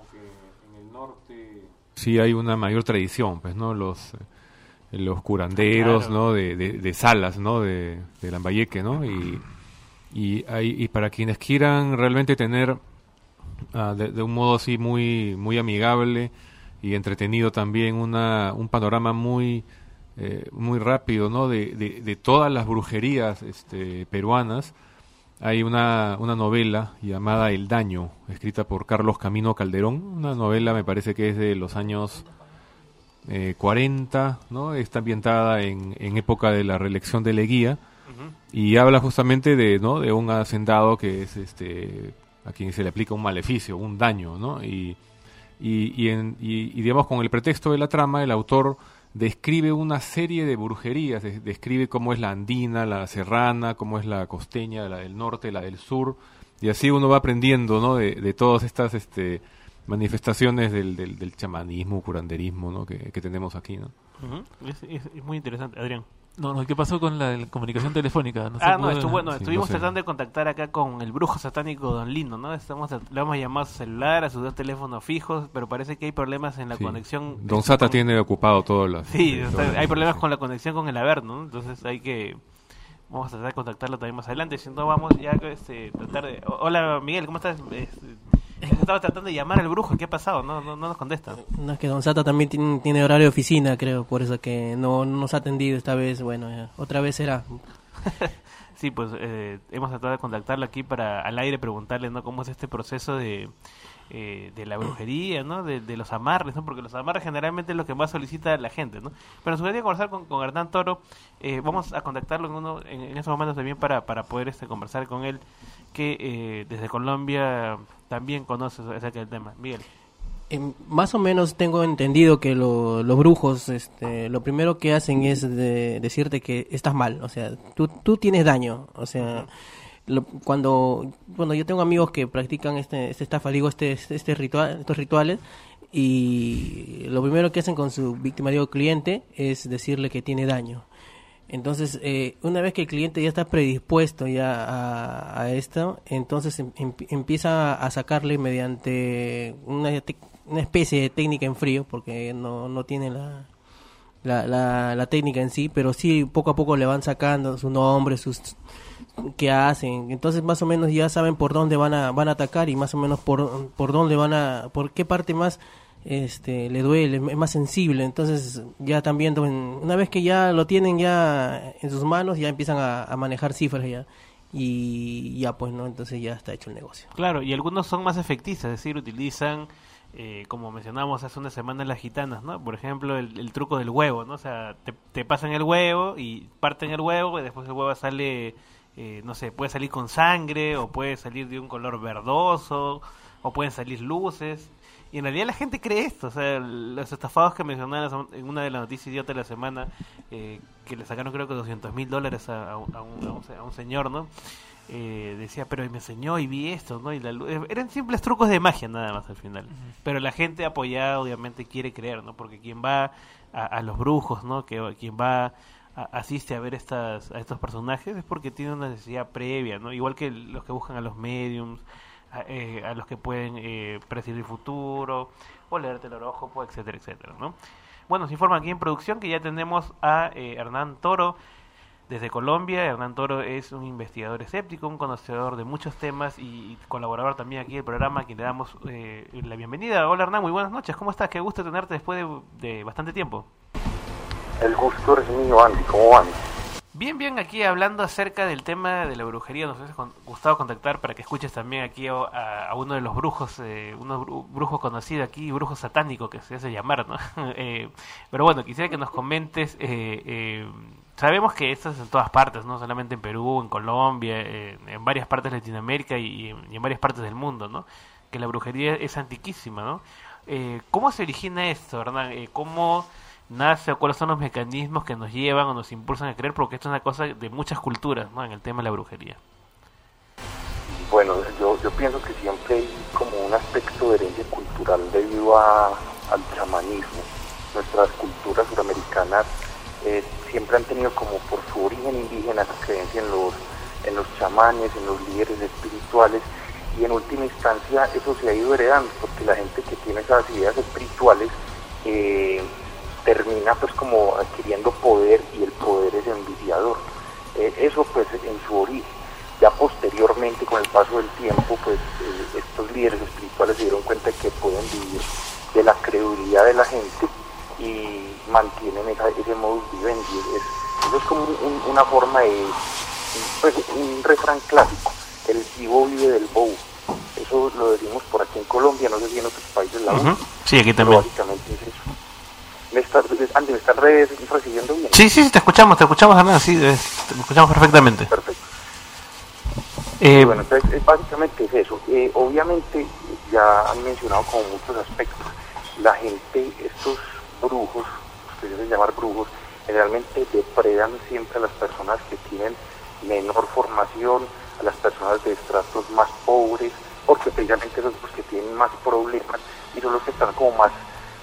sí hay una mayor tradición, pues, ¿no? Los, eh, los curanderos, Claro. ¿no? De, de, de Salas, ¿no? De, de Lambayeque, ¿no? Y, y, hay, y para quienes quieran realmente tener ah, de, de un modo así muy, muy amigable y entretenido también, una, un panorama muy, eh, muy rápido ¿no? de, de, de todas las brujerías este, peruanas. Hay una, una novela llamada El Daño, escrita por Carlos Camino Calderón. Una novela, me parece que es de los años eh, 40, ¿no? Está ambientada en, en época de la reelección de Leguía y habla justamente de, ¿no? de un hacendado que es este a quien se le aplica un maleficio, un daño, ¿no? Y, y, y, en- y- digamos con el pretexto de la trama el autor describe una serie de brujerías, de- describe cómo es la andina, la serrana, cómo es la costeña, la del norte, la del sur, y así uno va aprendiendo, ¿no? De, de todas estas este, manifestaciones del, del, del chamanismo, curanderismo, ¿no? Que, tenemos aquí, ¿no? Es- es muy interesante, Adrián. No, no, ¿qué pasó con la, la comunicación telefónica? No ah, no, estuvo, bueno, Sí, estuvimos no sé. tratando de contactar acá con el brujo satánico Don Lino, ¿no? Estamos, le hemos llamado a su celular, a sus dos teléfonos fijos, pero parece que hay problemas en la Sí. conexión. Don este, Sata con- tiene ocupado todo las... Sí, todo hay problemas con la conexión con el haber, ¿no? Entonces hay que... Vamos a tratar de contactarlo también más adelante, si no vamos ya este, tratar de... Hola Miguel, ¿cómo estás? Este, estaba tratando de llamar al brujo, ¿qué ha pasado? No, no, no nos contesta. No, es que Don Sata también tiene, tiene horario de oficina, creo, por eso que no, no nos ha atendido esta vez. Bueno, ya, otra vez será. [laughs] Sí, pues eh, hemos tratado de contactarlo aquí para al aire preguntarle, ¿no? Cómo es este proceso de, eh, de la brujería, ¿no? De, de los amarres, ¿no? Porque los amarres generalmente es lo que más solicita la gente, ¿no? Pero nos gustaría conversar con, con Hernán Toro. eh, vamos a contactarlo en uno en, en estos momentos también para, para poder este conversar con él, que eh, desde Colombia también conoce acerca tema. Miguel. Em, más o menos tengo entendido que lo- los brujos, este, lo primero que hacen es de- decirte que estás mal, o sea, tú, tú tienes daño, o sea, lo- cuando, yo tengo amigos que practican este, este estafa, digo, este, este ritual, estos rituales, y lo primero que hacen con su víctima, digo, cliente, es decirle que tiene daño. Entonces, eh, una vez que el cliente ya está predispuesto ya a, a esto, entonces em- em- empieza a sacarle mediante una, una especie de técnica en frío, porque no, no tiene la, la, la, la técnica en sí, pero sí poco a poco le van sacando su nombre, sus qué hacen. Entonces, más o menos ya saben por dónde van a, van a atacar y más o menos por, por dónde van a, por qué parte más este le duele, es más sensible. Entonces, ya también, una vez que ya lo tienen ya en sus manos, ya empiezan a, manejar cifras ya. Y ya pues, ¿no? Entonces ya está hecho el negocio. Claro, y algunos son más efectistas, es decir, utilizan, eh, como mencionamos hace una semana las gitanas, ¿no? Por ejemplo, el, truco del huevo, ¿no? O sea, te, te pasan el huevo y parten el huevo y después el huevo sale, eh, no sé, puede salir con sangre o puede salir de un color verdoso o pueden salir luces. Y en realidad la gente cree esto, o sea, los estafados que mencionaban en una de las noticias idiota de la semana, eh, que le sacaron creo que 200 mil dólares a, a un, a un- a un señor, ¿no? eh, decía, pero me enseñó y vi esto, ¿no? Y la luz- eh, eran simples trucos de magia nada más al final. Pero la gente apoyada obviamente quiere creer, ¿no? Porque quien va a, a los brujos, ¿no? Que quien va asiste a ver estas a estos personajes es porque tiene una necesidad previa, ¿no? Igual que los que buscan a los mediums, a, eh, a los que pueden eh, predecir el futuro o leerte el horóscopo, etcétera, etcétera, ¿no? Bueno, se informa aquí en producción que ya tenemos a eh, Hernán Toro, desde Colombia, Hernán Toro es un investigador escéptico, un conocedor de muchos temas y, colaborador también aquí del programa, a quien le damos eh, la bienvenida. Hola Hernán, muy buenas noches, ¿cómo estás? Qué gusto tenerte después de, de bastante tiempo. El gusto es mío, Andy. ¿Cómo van? Bien, bien, aquí hablando acerca del tema de la brujería, nos con- gustado contactar para que escuches también aquí a, a uno de los brujos, eh, uno bru- brujo conocido aquí, brujo satánico que se hace llamar, ¿no? [laughs] Eh, pero bueno, quisiera que nos comentes, eh, eh, sabemos que esto es en todas partes, no solamente en Perú, en Colombia, en varias partes de Latinoamérica y, y en varias partes del mundo, ¿no? Que la brujería es antiquísima, ¿no? Eh, ¿Cómo se origina esto, Hernán? Eh, ¿Cómo nace o cuáles son los mecanismos que nos llevan o nos impulsan a creer? Porque esto es una cosa de muchas culturas, ¿no? En el tema de la brujería. Bueno, yo, yo pienso que siempre hay como un aspecto de herencia cultural debido a, al chamanismo. Nuestras culturas suramericanas eh, siempre han tenido como por su origen indígena esa creencia en los, en los chamanes, en los líderes espirituales y en última instancia eso se ha ido heredando porque la gente que tiene esas ideas espirituales eh, termina pues como adquiriendo poder y el poder es enviciador. Eh, eso pues en su origen. Ya posteriormente con el paso del tiempo pues eh, estos líderes espirituales se dieron cuenta que pueden vivir de la credulidad de la gente y mantienen esa- ese modus vivendi. Es- eso es como un- una forma de, pues, un refrán clásico, el vivo vive del bobo. Eso lo decimos por aquí en Colombia, no sé si en otros países la. Ujú. Sí, aquí pero también. Básicamente es eso. ¿Me está, Andy, ¿me están re- recibiendo bien? Sí, sí, sí, te escuchamos, te escuchamos, Hernán, sí, te escuchamos perfectamente. Perfecto. Eh, bueno, entonces eh, básicamente es eso. Eh, obviamente ya han mencionado como muchos aspectos. La gente, estos brujos, que se deben llamar brujos, generalmente depredan siempre a las personas que tienen menor formación, a las personas de estratos más pobres, porque precisamente son los que tienen más problemas y son los que están como más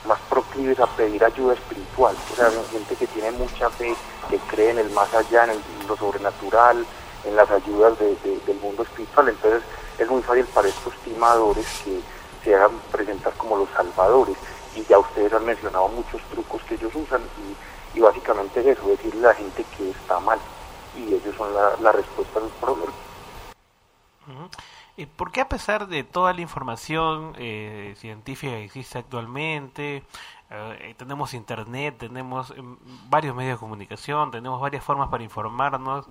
más proclives a pedir ayuda espiritual, o sea, gente que tiene mucha fe, que cree en el más allá, en, lo sobrenatural, en las ayudas de- de- del mundo espiritual, entonces es muy fácil para estos timadores que se hagan presentar como los salvadores, y ya ustedes han mencionado muchos trucos que ellos usan, y, básicamente es eso, decirle a la gente que está mal, y ellos son la, la respuesta a los problemas. Ujú. ¿Y por qué a pesar de toda la información eh, científica que existe actualmente, eh, tenemos internet, tenemos em, varios medios de comunicación, tenemos varias formas para informarnos,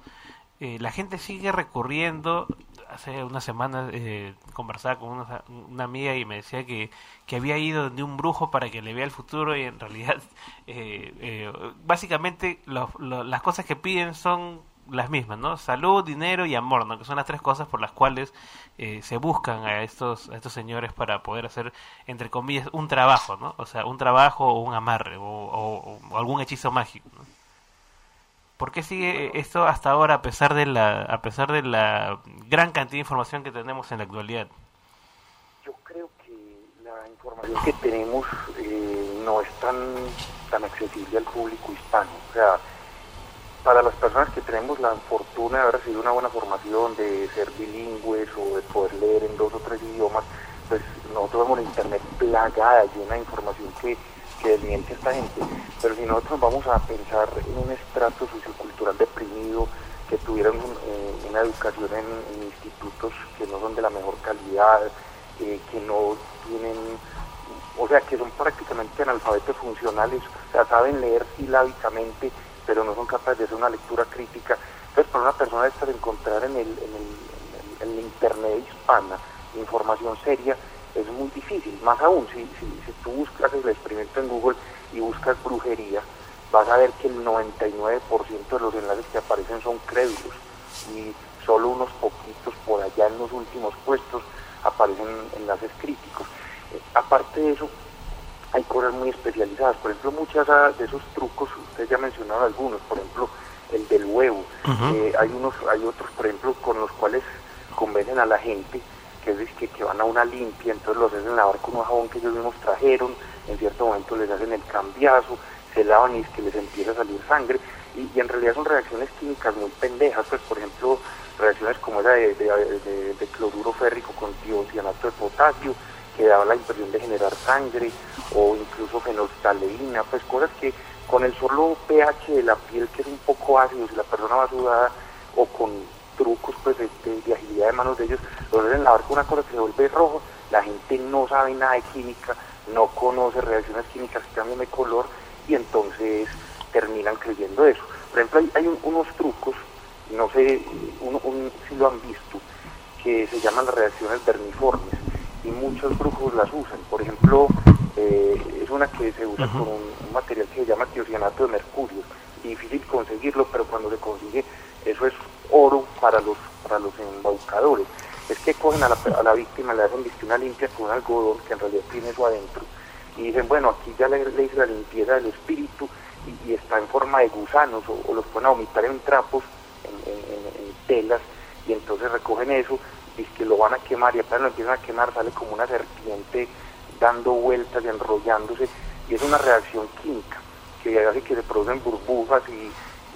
eh, la gente sigue recurriendo? Hace unas semanas eh, conversaba con una, una amiga y me decía que, que había ido de un brujo para que le vea el futuro y en realidad [laughs] básicamente lo- las cosas que piden son las mismas, ¿no? Salud, dinero y amor, ¿no? Que son las tres cosas por las cuales eh, se buscan a estos, a estos señores para poder hacer, entre comillas, un trabajo, ¿no? O sea, un trabajo o un amarre o, o- o algún hechizo mágico, ¿no? ¿Por qué sigue esto hasta ahora a pesar de la, a pesar de la gran cantidad de información que tenemos en la actualidad? la información que tenemos eh, no es tan, tan accesible al público hispano. O sea, para las personas que tenemos la fortuna de haber recibido una buena formación, de ser bilingües o de poder leer en dos o tres idiomas, pues nosotros vemos la internet plagada, llena de información que, que desmiente a esta gente. Pero si nosotros vamos a pensar en un estrato sociocultural deprimido, que tuvieran un- eh, una educación en, en institutos que no son de la mejor calidad, eh, que no tienen, o sea, que son prácticamente analfabetos funcionales, o sea, saben leer silábicamente, pero no son capaces de hacer una lectura crítica. Entonces, para una persona de encontrar en el, en el, el internet hispana información seria es muy difícil, más aún si, si, si tú buscas el experimento en Google y buscas brujería, vas a ver que el 99% de los enlaces que aparecen son crédulos y solo unos poquitos por allá en los últimos puestos aparecen enlaces críticos. Eh, aparte de eso, hay cosas muy especializadas. Por ejemplo, muchas ah, de esos trucos, ustedes ya mencionaron algunos, por ejemplo, el del huevo. Eh, hay unos, hay otros, por ejemplo, con los cuales convencen a la gente que es que, que van a una limpia, entonces los hacen lavar con un jabón que ellos mismos trajeron, en cierto momento les hacen el cambiazo, se lavan y es que les empieza a salir sangre, y, y en realidad son reacciones químicas muy pendejas, pues por ejemplo, reacciones como esa de, de- de- de cloruro férrico con tiocianato de potasio, que daba la impresión de generar sangre, o incluso fenolftaleína, pues cosas que con el solo pH de la piel, que es un poco ácido, si la persona va sudada, o con trucos pues de, de- de agilidad de manos de ellos, los hacen lavar con una cosa que se vuelve rojo, la gente no sabe nada de química, no conoce reacciones químicas que cambian de color, y entonces terminan creyendo eso. Por ejemplo, hay, hay un- unos trucos, no sé si lo han visto, que se llaman las reacciones vermiformes y muchos brujos las usan. Por ejemplo, eh, es una que se usa con un, un material que se llama tiocianato de mercurio. Difícil conseguirlo, pero cuando se consigue, eso es oro para los para los embaucadores. Es que cogen a la, a la víctima, le hacen viste, una limpia con un algodón que en realidad tiene eso adentro y dicen, bueno, aquí ya le, le hice la limpieza del espíritu y, y está en forma de gusanos o, o los pueden vomitar en trapos, en, en- en- en telas y entonces recogen eso y que lo van a quemar y apenas lo empiezan a quemar sale como una serpiente dando vueltas y enrollándose y es una reacción química que hace que se producen burbujas y,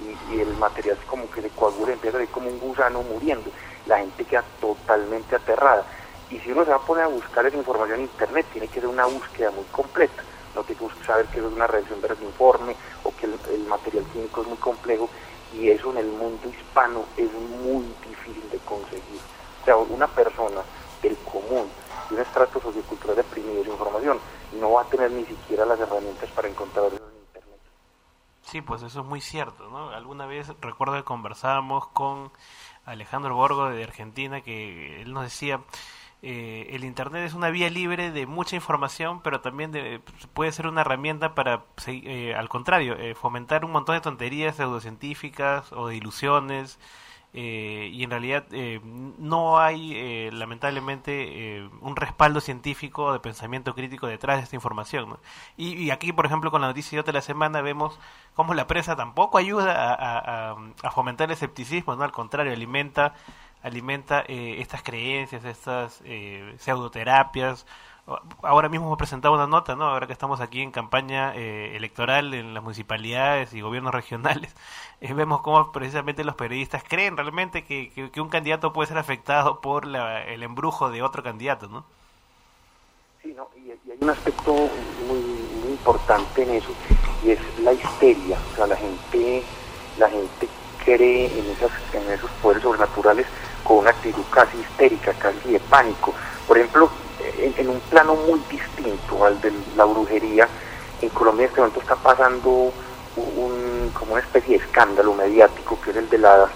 y- y el material como que se coagula, empieza a ser como un gusano muriendo. La gente queda totalmente aterrada. Y si uno se va a poner a buscar esa información en internet, tiene que ser una búsqueda muy completa. No tiene que saber que eso es una reacción vermiforme o que el material químico es muy complejo y eso en el mundo hispano es muy difícil de conseguir. Sea, una persona del común, de un estrato sociocultural deprimido, sin información, no va a tener ni siquiera las herramientas para encontrar eso en internet. Sí, pues eso es muy cierto, ¿no? Alguna vez recuerdo que conversábamos con Alejandro Borgo de Argentina que él nos decía eh, el internet es una vía libre de mucha información, pero también de- puede ser una herramienta para, eh, al contrario, eh, fomentar un montón de tonterías pseudocientíficas o de ilusiones. Eh, y en realidad eh, no hay, eh, lamentablemente, eh, un respaldo científico de pensamiento crítico detrás de esta información. Y, y aquí, por ejemplo, con la noticia de la semana vemos cómo la prensa tampoco ayuda a- a fomentar el escepticismo, ¿no? al contrario, alimenta alimenta eh, estas creencias, estas eh, pseudoterapias. Ahora mismo hemos presentado una nota, ¿no? Ahora que estamos aquí en campaña eh, electoral en las municipalidades y gobiernos regionales, [laughs] eh, vemos cómo precisamente los periodistas creen realmente que, que- que un candidato puede ser afectado por la- el embrujo de otro candidato, ¿no? Sí, ¿no? y, y hay un aspecto muy, muy importante en eso, y es la histeria. O sea, la gente, la gente cree en, esas, en esos poderes sobrenaturales con una actitud casi histérica, casi de pánico. Por ejemplo, en, un plano muy distinto al de la brujería, en Colombia en este momento está pasando un, como una especie de escándalo mediático, que es el de la,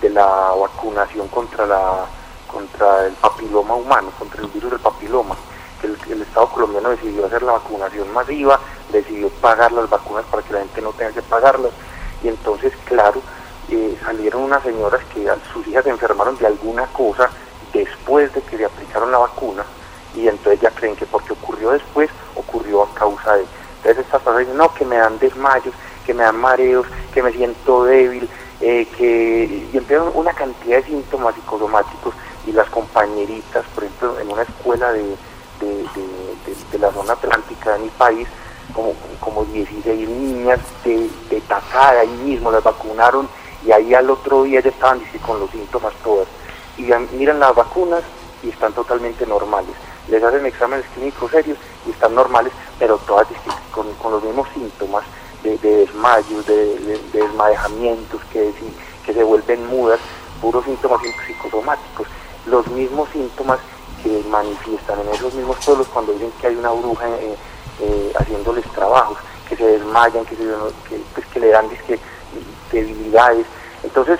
de la vacunación contra, la, contra el papiloma humano, contra el virus del papiloma el, el Estado colombiano decidió hacer la vacunación masiva, decidió pagar las vacunas para que la gente no tenga que pagarlas, y entonces, claro, eh, salieron unas señoras que sus hijas se enfermaron de alguna cosa después de que le aplicaron la vacuna, y entonces ya creen que porque ocurrió después, ocurrió a causa de... Entonces estas personas dicen, no, que me dan desmayos, que me dan mareos, que me siento débil, eh, que... y empiezan una cantidad de síntomas psicosomáticos, y las compañeritas, por ejemplo, en una escuela de, de, la zona atlántica de mi país, como, como 16 niñas de, de tacada ahí mismo, las vacunaron y ahí al otro día ya estaban con los síntomas todas. Y miran las vacunas y están totalmente normales. Les hacen exámenes clínicos serios y están normales, pero todas con, los mismos síntomas de, de desmayos, de, de- de desmadejamientos, que, se vuelven mudas, puros síntomas psicosomáticos. Los mismos síntomas que manifiestan en esos mismos pueblos cuando dicen que hay una bruja eh, eh, haciéndoles trabajos, que se desmayan, que, se, que, pues, le dan debilidades. Entonces,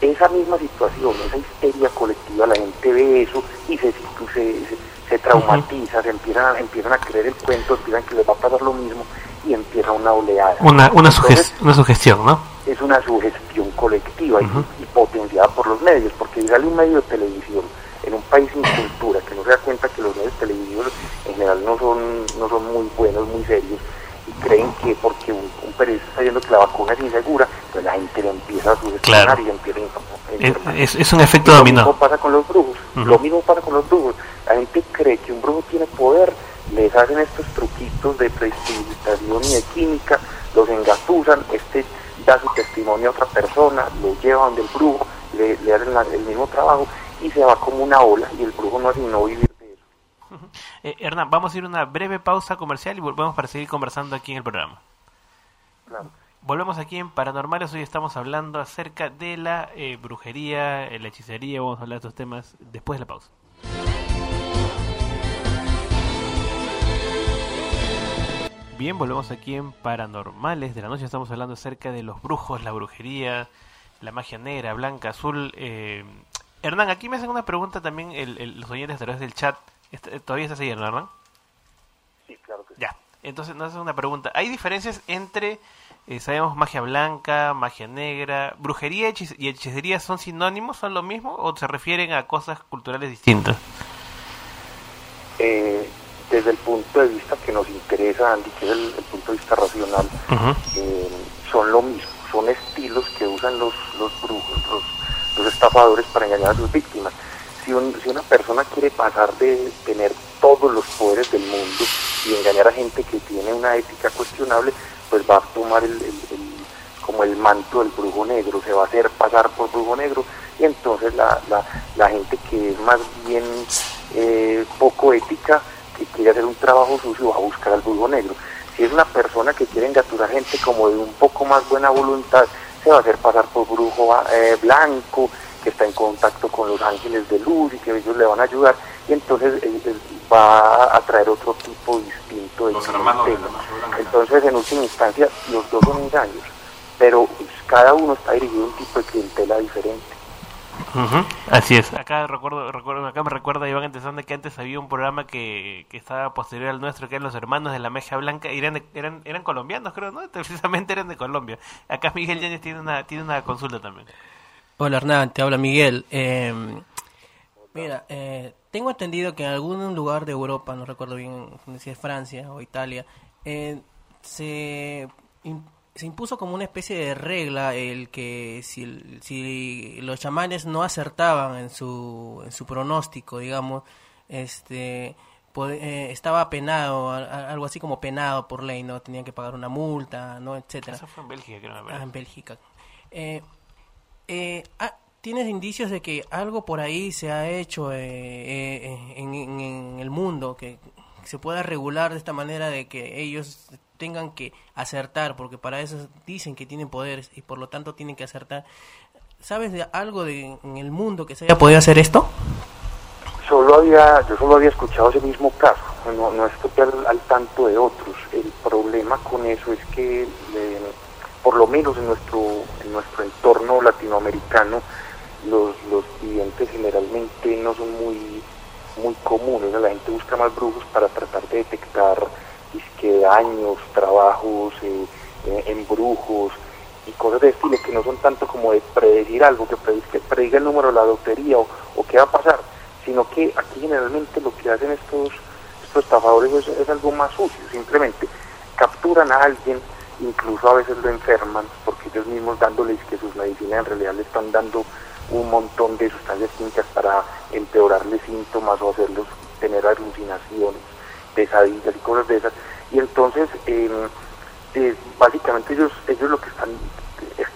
esa misma situación, esa histeria colectiva, la gente ve eso y se, se, se- traumatiza, se empiezan, empiezan a creer el cuento, empiezan que les va a pasar lo mismo y empieza una oleada. Una, una, Entonces, una sugestión, ¿no? es una sugestión colectiva y, y potenciada por los medios, porque si sale un medio de televisión en un país sin cultura, que no se da cuenta que los medios televisivos en general no son, no son muy buenos, muy serios, creen que porque un, un periodista está diciendo que la vacuna es insegura, pues la gente le empieza a sugestionar Claro. y empieza a Es, es- es un efecto lo dominó. mismo pasa con los brujos. Lo mismo pasa con los brujos. La gente cree que un brujo tiene poder, les hacen estos truquitos de prestidigitación y de química, los engatusan, este da su testimonio a otra persona, lo lleva donde el brujo, le, le hacen la- el mismo trabajo y se va como una ola y el brujo no hace sino vivir. Eh, Hernán, vamos a ir a una breve pausa comercial y volvemos para seguir conversando aquí en el programa. Claro. Volvemos aquí en Paranormales. Hoy estamos hablando acerca de la eh, brujería, eh, la hechicería. Vamos a hablar de estos temas después de la pausa. Bien, volvemos aquí en Paranormales de la noche. Estamos hablando acerca de los brujos, la brujería, la magia negra, blanca, azul. Eh, Hernán, aquí me hacen una pregunta también el- el- los oyentes a través del chat. Est- ¿Todavía estás ahí, Hernán? Sí, claro que sí. Ya. Entonces nos hacen una pregunta. ¿Hay diferencias entre, eh, sabemos, magia blanca, magia negra, brujería y hechicería son sinónimos, son lo mismo o se refieren a cosas culturales distintas? Eh, desde el punto de vista que nos interesa, Andy, que es el, el punto de vista racional, eh, son lo mismo, son estilos que usan los, los brujos, los, los estafadores para engañar a sus víctimas. Si, un- si una persona quiere pasar de tener todos los poderes del mundo y engañar a gente que tiene una ética cuestionable, pues va a tomar el, como el manto del brujo negro, se va a hacer pasar por brujo negro y entonces la, la, la gente que es más bien eh, poco ética, que quiere hacer un trabajo sucio, va a buscar al brujo negro. Si es una persona que quiere engaturar gente como de un poco más buena voluntad, se va a hacer pasar por brujo eh, blanco, que está en contacto con los ángeles de luz y que ellos le van a ayudar y entonces él- él va a traer otro tipo distinto de Los hermanos de. Entonces, en última instancia, los dos son engaños, pero pues, cada uno está dirigido a un tipo de clientela diferente. Así es. Acá recuerdo, recuerdo, acá me recuerda Iván Antesande que antes había un programa que, que estaba posterior al nuestro, que eran los hermanos de la Meja Blanca, y eran, de- eran, eran colombianos, creo, ¿no? [laughs] Precisamente eran de Colombia. Acá Miguel Yáñez tiene una, tiene una consulta también. Hola Hernán, te habla Miguel. Eh, mira, eh, tengo entendido que en algún lugar de Europa, no recuerdo bien si es Francia o Italia, eh, se, se impuso como una especie de regla el que si, los chamanes no acertaban en su, en su pronóstico, digamos, este eh, estaba penado, algo así como penado por ley, ¿no? Tenían que pagar una multa, ¿no? Etcétera. Eso fue en Bélgica, creo. Ah, en Bélgica. Eh, eh, ah, ¿Tienes indicios de que algo por ahí se ha hecho eh, eh, en, en- en el mundo que se pueda regular de esta manera de que ellos tengan que acertar, porque para eso dicen que tienen poderes y por lo tanto tienen que acertar? ¿Sabes de algo de, en el mundo que se haya podido hacer esto? Solo había, yo solo había escuchado ese mismo caso, no, no estoy al, tanto de otros. El problema con eso es que, eh, por lo menos en nuestro, en nuestro entorno latinoamericano, los, los clientes generalmente no son muy, muy comunes. La gente busca más brujos para tratar de detectar disque daños, trabajos, eh, eh, embrujos y cosas de estilo que no son tanto como de predecir algo, que, prediga, prediga el número de la lotería o, qué va a pasar, sino que aquí generalmente lo que hacen estos, estos estafadores es, es algo más sucio, simplemente capturan a alguien, incluso a veces lo enferman, porque ellos mismos dándoles que sus medicinas en realidad le están dando un montón de sustancias químicas para empeorarle síntomas o hacerlos tener alucinaciones, pesadillas y cosas de esas. Y entonces, eh, eh, básicamente ellos, ellos lo que están,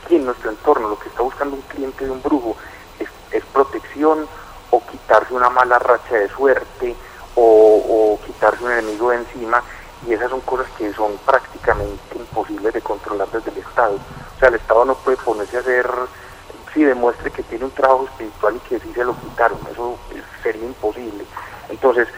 aquí en nuestro entorno, lo que está buscando un cliente de un brujo es, es protección o quitarse una mala racha de suerte o, o quitarse un enemigo de encima y esas son cosas que son prácticamente imposibles de controlar desde el Estado. O sea, el Estado no puede ponerse a hacer, si demuestre que tiene un trabajo espiritual y que sí se lo quitaron, eso sería imposible. Entonces,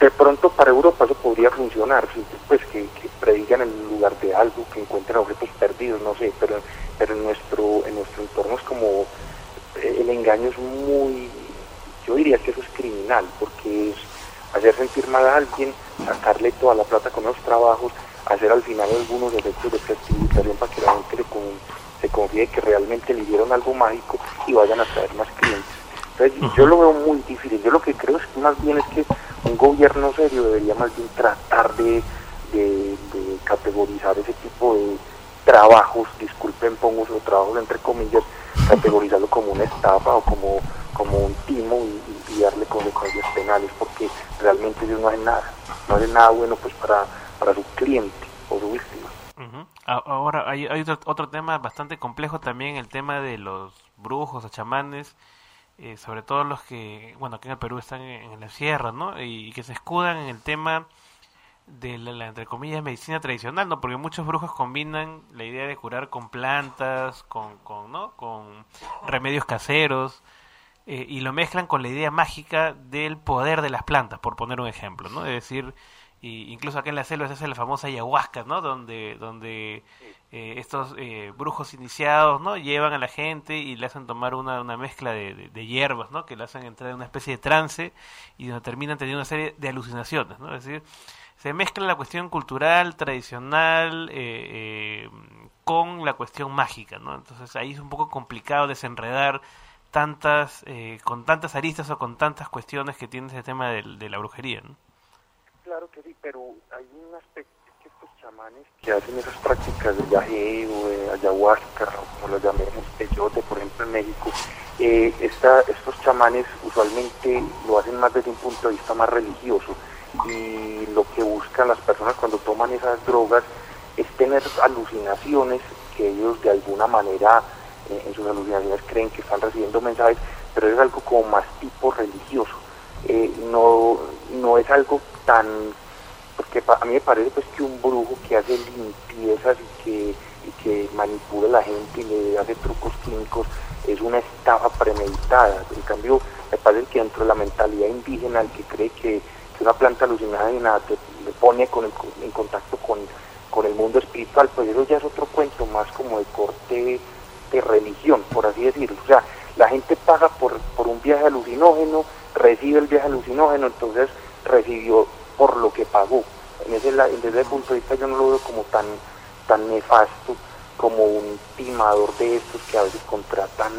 de pronto para Europa eso podría funcionar, pues que, que predigan en lugar de algo, que encuentren objetos perdidos, no sé, pero, pero en nuestro, en nuestro entorno es como eh, el engaño es muy, yo diría que eso es criminal, porque es hacer sentir mal a alguien, sacarle toda la plata con los trabajos, hacer al final algunos efectos de flexibilización para que la gente le con- se confíe que realmente le dieron algo mágico y vayan a traer más clientes. Entonces yo lo veo muy difícil, yo lo que creo es que más bien es que un gobierno serio debería más bien tratar de, de- de categorizar ese tipo de trabajos, disculpen pongo esos trabajos entre comillas, [laughs] categorizarlo como una estafa o como, como un timo y, y- darle consecuencias penales porque realmente ellos no hacen nada, no hacen nada bueno pues para, para su cliente o su víctima. A- Ahora, hay, hay otro, otro tema bastante complejo también, el tema de los brujos o chamanes, eh, sobre todo los que, bueno, aquí en el Perú están en, en la sierra, ¿no? Y, que se escudan en el tema de la, la, entre comillas, medicina tradicional, ¿no? Porque muchos brujos combinan la idea de curar con plantas, con, con ¿no? Con remedios caseros, eh, y lo mezclan con la idea mágica del poder de las plantas, por poner un ejemplo, ¿no? Es decir, y incluso acá en la selva se hace la famosa ayahuasca, ¿no? Donde, donde eh, estos eh, brujos iniciados, ¿no? Llevan a la gente y le hacen tomar una, una mezcla de, de, hierbas, ¿no? Que le hacen entrar en una especie de trance y donde terminan teniendo una serie de alucinaciones, ¿no? Es decir, se mezcla la cuestión cultural, tradicional, eh, eh, con la cuestión mágica, ¿no? Entonces ahí es un poco complicado desenredar tantas, eh, con tantas aristas o con tantas cuestiones que tiene ese tema de, de la brujería, ¿no? Claro que sí, pero hay un aspecto que estos chamanes que hacen esas prácticas de yagé o de ayahuasca, como lo llamemos, peyote, por ejemplo, en México, eh, esta, estos chamanes usualmente lo hacen más desde un punto de vista más religioso y lo que buscan las personas cuando toman esas drogas es tener alucinaciones que ellos de alguna manera eh, en sus alucinaciones creen que están recibiendo mensajes, pero es algo como más tipo religioso. Eh, no, no es algo tan porque a mí me parece pues que un brujo que hace limpiezas y que manipula a la gente y le hace trucos químicos es una estafa premeditada. En cambio, me parece que dentro de la mentalidad indígena, el que cree que, que una planta alucinada te, le pone en contacto con, con el mundo espiritual, pues eso ya es otro cuento más como de corte de religión, por así decirlo. O sea, la gente paga por, por un viaje alucinógeno, recibe el viaje alucinógeno, entonces recibió por lo que pagó. En ese, desde ese punto de vista yo no lo veo como tan, tan nefasto como un timador de estos que a veces contratan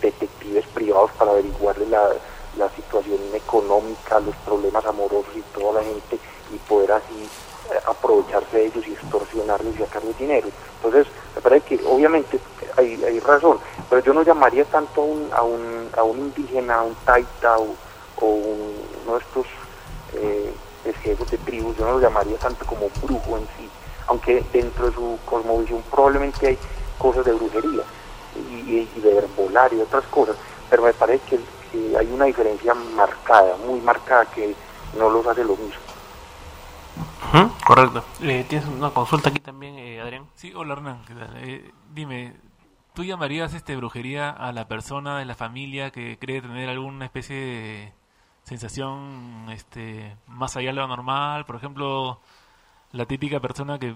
detectives privados para averiguarle la, la situación económica, los problemas amorosos y toda la gente y poder así aprovecharse de ellos y extorsionarlos y sacarles dinero. Entonces, me parece que obviamente hay, hay razón, pero yo no llamaría tanto a un, a un, indígena, a un taita o, o un- uno de estos eh, de tribus, yo no lo llamaría tanto como brujo en sí, aunque dentro de su cosmovisión probablemente hay cosas de brujería y, y- de herbolario y otras cosas, pero me parece que, que hay una diferencia marcada, muy marcada, que no los hace lo mismo. Correcto. Eh, ¿Tienes una consulta aquí también, eh, Adrián? Sí, hola Hernán, ¿qué tal? Eh, dime, ¿tú llamarías este brujería a la persona de la familia que cree tener alguna especie de sensación este más allá de lo normal? Por ejemplo, la típica persona que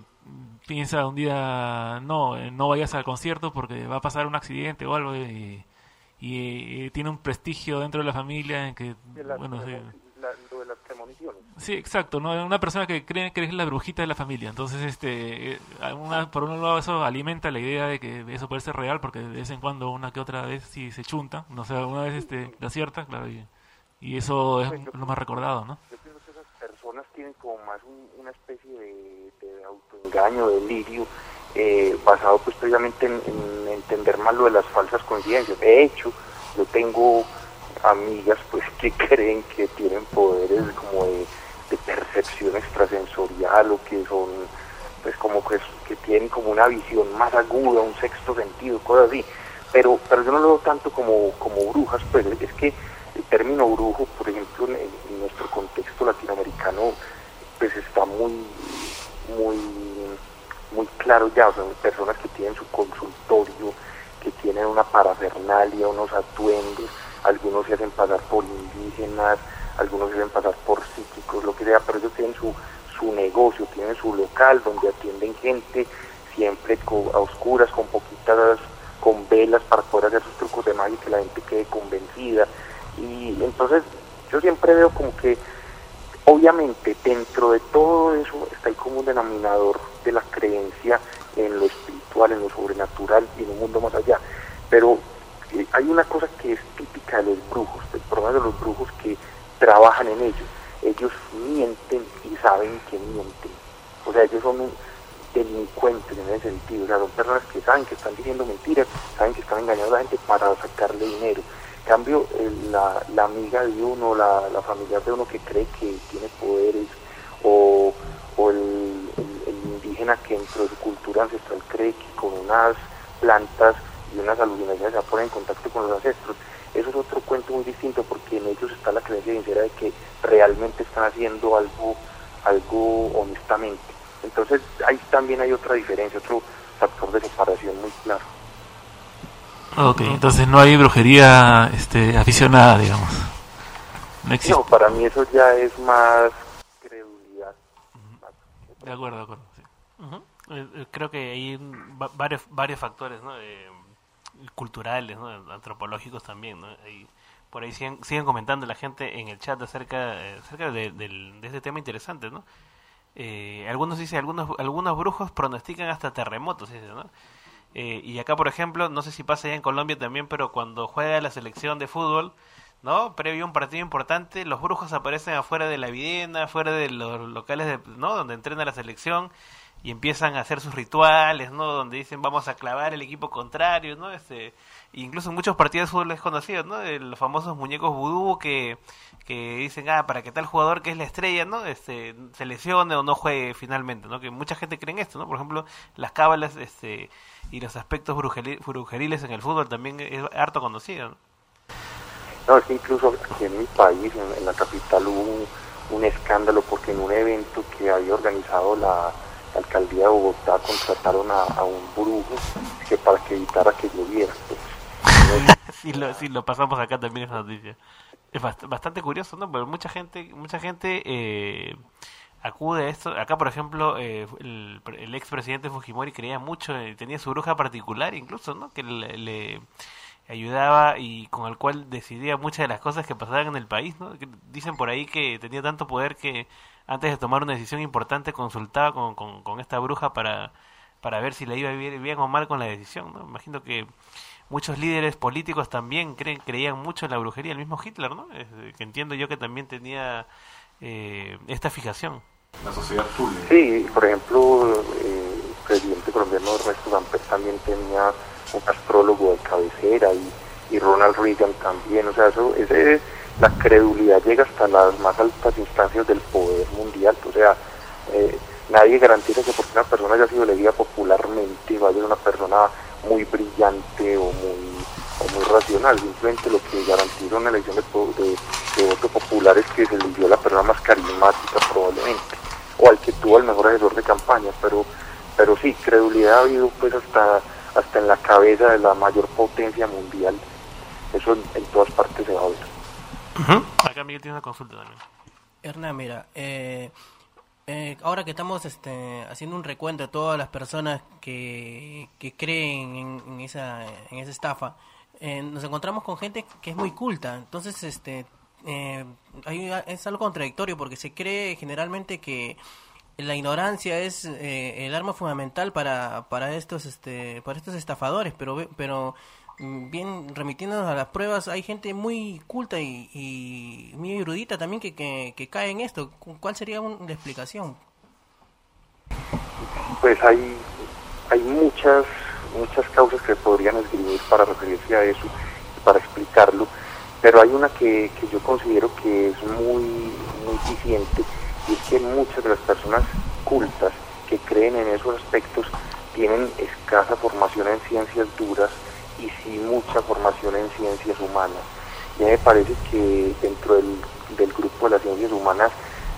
piensa un día, no, eh, no vayas al concierto porque va a pasar un accidente o algo y, y, eh, tiene un prestigio dentro de la familia en que, bueno, sí, premoni- la- lo de las premoniciones. Sí, exacto, ¿no? Una persona que cree que es la brujita de la familia. Entonces, este, eh, una- por un lado eso alimenta la idea de que eso puede ser real, porque de vez en cuando una que otra vez sí se chunta, no sé, una vez este, la cierta, claro, y, y eso es lo más recordado, ¿no? Yo pienso que esas personas tienen como más un- una especie de, de autoengaño, de delirio, eh, basado pues precisamente en, en entender más lo de las falsas coincidencias. De hecho, yo tengo amigas pues [laughs] que creen que tienen poderes como de, de percepción extrasensorial o que son pues como que, que tienen como una visión más aguda, un sexto sentido, cosas así. Pero, pero yo no lo veo tanto como, como brujas, pues es que el término brujo, por ejemplo, en, nuestro contexto latinoamericano, pues está muy, muy, muy claro ya, o sea, personas que tienen su consultorio, que tienen una parafernalia, unos atuendos, algunos se hacen pasar por indígenas, algunos hacen pasar por psíquicos, lo que sea, pero ellos tienen su, su negocio, tienen su local donde atienden gente siempre a oscuras, con poquitas, con velas para poder hacer sus trucos de magia y que la gente quede convencida. Y entonces yo siempre veo como que obviamente dentro de todo eso está como un denominador de la creencia en lo espiritual, en lo sobrenatural y en un mundo más allá. Pero eh, hay una cosa que es típica de los brujos, del problema de los brujos que trabajan en ello. Ellos mienten y saben que mienten. O sea, ellos son delincuentes en ese sentido. O sea, son personas que saben que están diciendo mentiras, saben que están engañando a la gente para sacarle dinero. En cambio, la, la amiga de uno, la, la familiar de uno que cree que tiene poderes, o, o el, el- el indígena que dentro de su cultura ancestral cree que con unas plantas y unas alucinaciones se va a poner en contacto con los ancestros. Eso es otro cuento muy distinto porque en ellos está la creencia sincera de que realmente están haciendo algo, algo honestamente. Entonces ahí también hay otra diferencia, otro factor de separación muy claro. Ok, entonces no hay brujería este, aficionada, digamos. No existe. No, para mí eso ya es más credulidad. De acuerdo, de acuerdo. sí. Eh, eh, Creo que hay va- varios, varios factores ¿no? Eh, culturales, ¿no? antropológicos también. ¿no? Por ahí siguen, siguen comentando la gente en el chat acerca, eh, acerca de, del- de este tema interesante. ¿no? Eh, algunos dicen, algunos, algunos brujos pronostican hasta terremotos. dice, ¿no? Eh, y acá, por ejemplo, no sé si pasa ya en Colombia también, pero cuando juega la selección de fútbol, ¿no? Previo a un partido importante, los brujos aparecen afuera de la vivienda, afuera de los locales, de, ¿no? Donde entrena la selección y empiezan a hacer sus rituales, ¿no? Donde dicen vamos a clavar el equipo contrario, ¿no? Este, incluso en muchos partidos de fútbol es conocido, ¿no? De los famosos muñecos vudú que, que dicen, ah, para que tal jugador que es la estrella, ¿no? Este, se lesione o no juegue finalmente, ¿no? Que mucha gente cree en esto, ¿no? Por ejemplo, las cábalas, este, y los aspectos brujeriles en el fútbol también es harto conocido, ¿no? No, es que incluso aquí en mi país, en, en la capital, hubo un, un escándalo porque en un evento que había organizado la, alcaldía de Bogotá contrataron a, un brujo que para que evitara que lloviera. Pues, [laughs] sí, lo, pasamos acá también esa noticia. Es bast- bastante curioso, ¿no? Pero mucha gente, mucha gente eh, acude a esto. Acá, por ejemplo, eh, el, el expresidente Fujimori creía mucho, eh, tenía su bruja particular incluso, ¿no? Que le, le ayudaba y con el cual decidía muchas de las cosas que pasaban en el país, ¿no? Que dicen por ahí que tenía tanto poder que antes de tomar una decisión importante consultaba con, con, con esta bruja para, para ver si le iba bien, bien o mal con la decisión, ¿no? Imagino que muchos líderes políticos también creen, creían mucho en la brujería, el mismo Hitler, ¿no? Es, eh, que entiendo yo que también tenía eh, esta fijación. La sociedad Thule. Sí, por ejemplo, eh, el presidente colombiano Ernesto Samper también tenía un astrólogo de cabecera y, y Ronald Reagan también. O sea, eso, ese, la credulidad llega hasta las más altas instancias del poder mundial. O sea, eh, nadie garantiza que porque una persona haya sido elegida popularmente vaya a ser una persona muy brillante o muy, o muy racional. Simplemente lo que garantiza una elección de, de, de voto popular es que se eligió la persona más carismática probablemente o al que tuvo el mejor asesor de campaña, pero pero sí, credulidad ha habido pues hasta hasta en la cabeza de la mayor potencia mundial. Eso en todas partes se va a ver. Acá Miguel tiene una consulta también. Hernán, mira, eh, eh, ahora que estamos este, haciendo un recuento de todas las personas que, que creen en, en esa, en esa estafa, eh, nos encontramos con gente que es muy culta. Entonces, este, eh, hay, es algo contradictorio porque se cree generalmente que la ignorancia es eh, el arma fundamental para, para estos este para estos estafadores pero ve- pero bien remitiéndonos a las pruebas hay gente muy culta y, y muy erudita también que, cae en esto Cu- ¿cuál sería un- la explicación? Pues hay hay muchas muchas causas que podrían escribir para referirse a eso, para explicarlo, pero hay una que, que yo considero que es muy, muy eficiente y es que muchas de las personas cultas que creen en esos aspectos tienen escasa formación en ciencias duras y sí mucha formación en ciencias humanas. Ya me parece que dentro del, del grupo de las ciencias humanas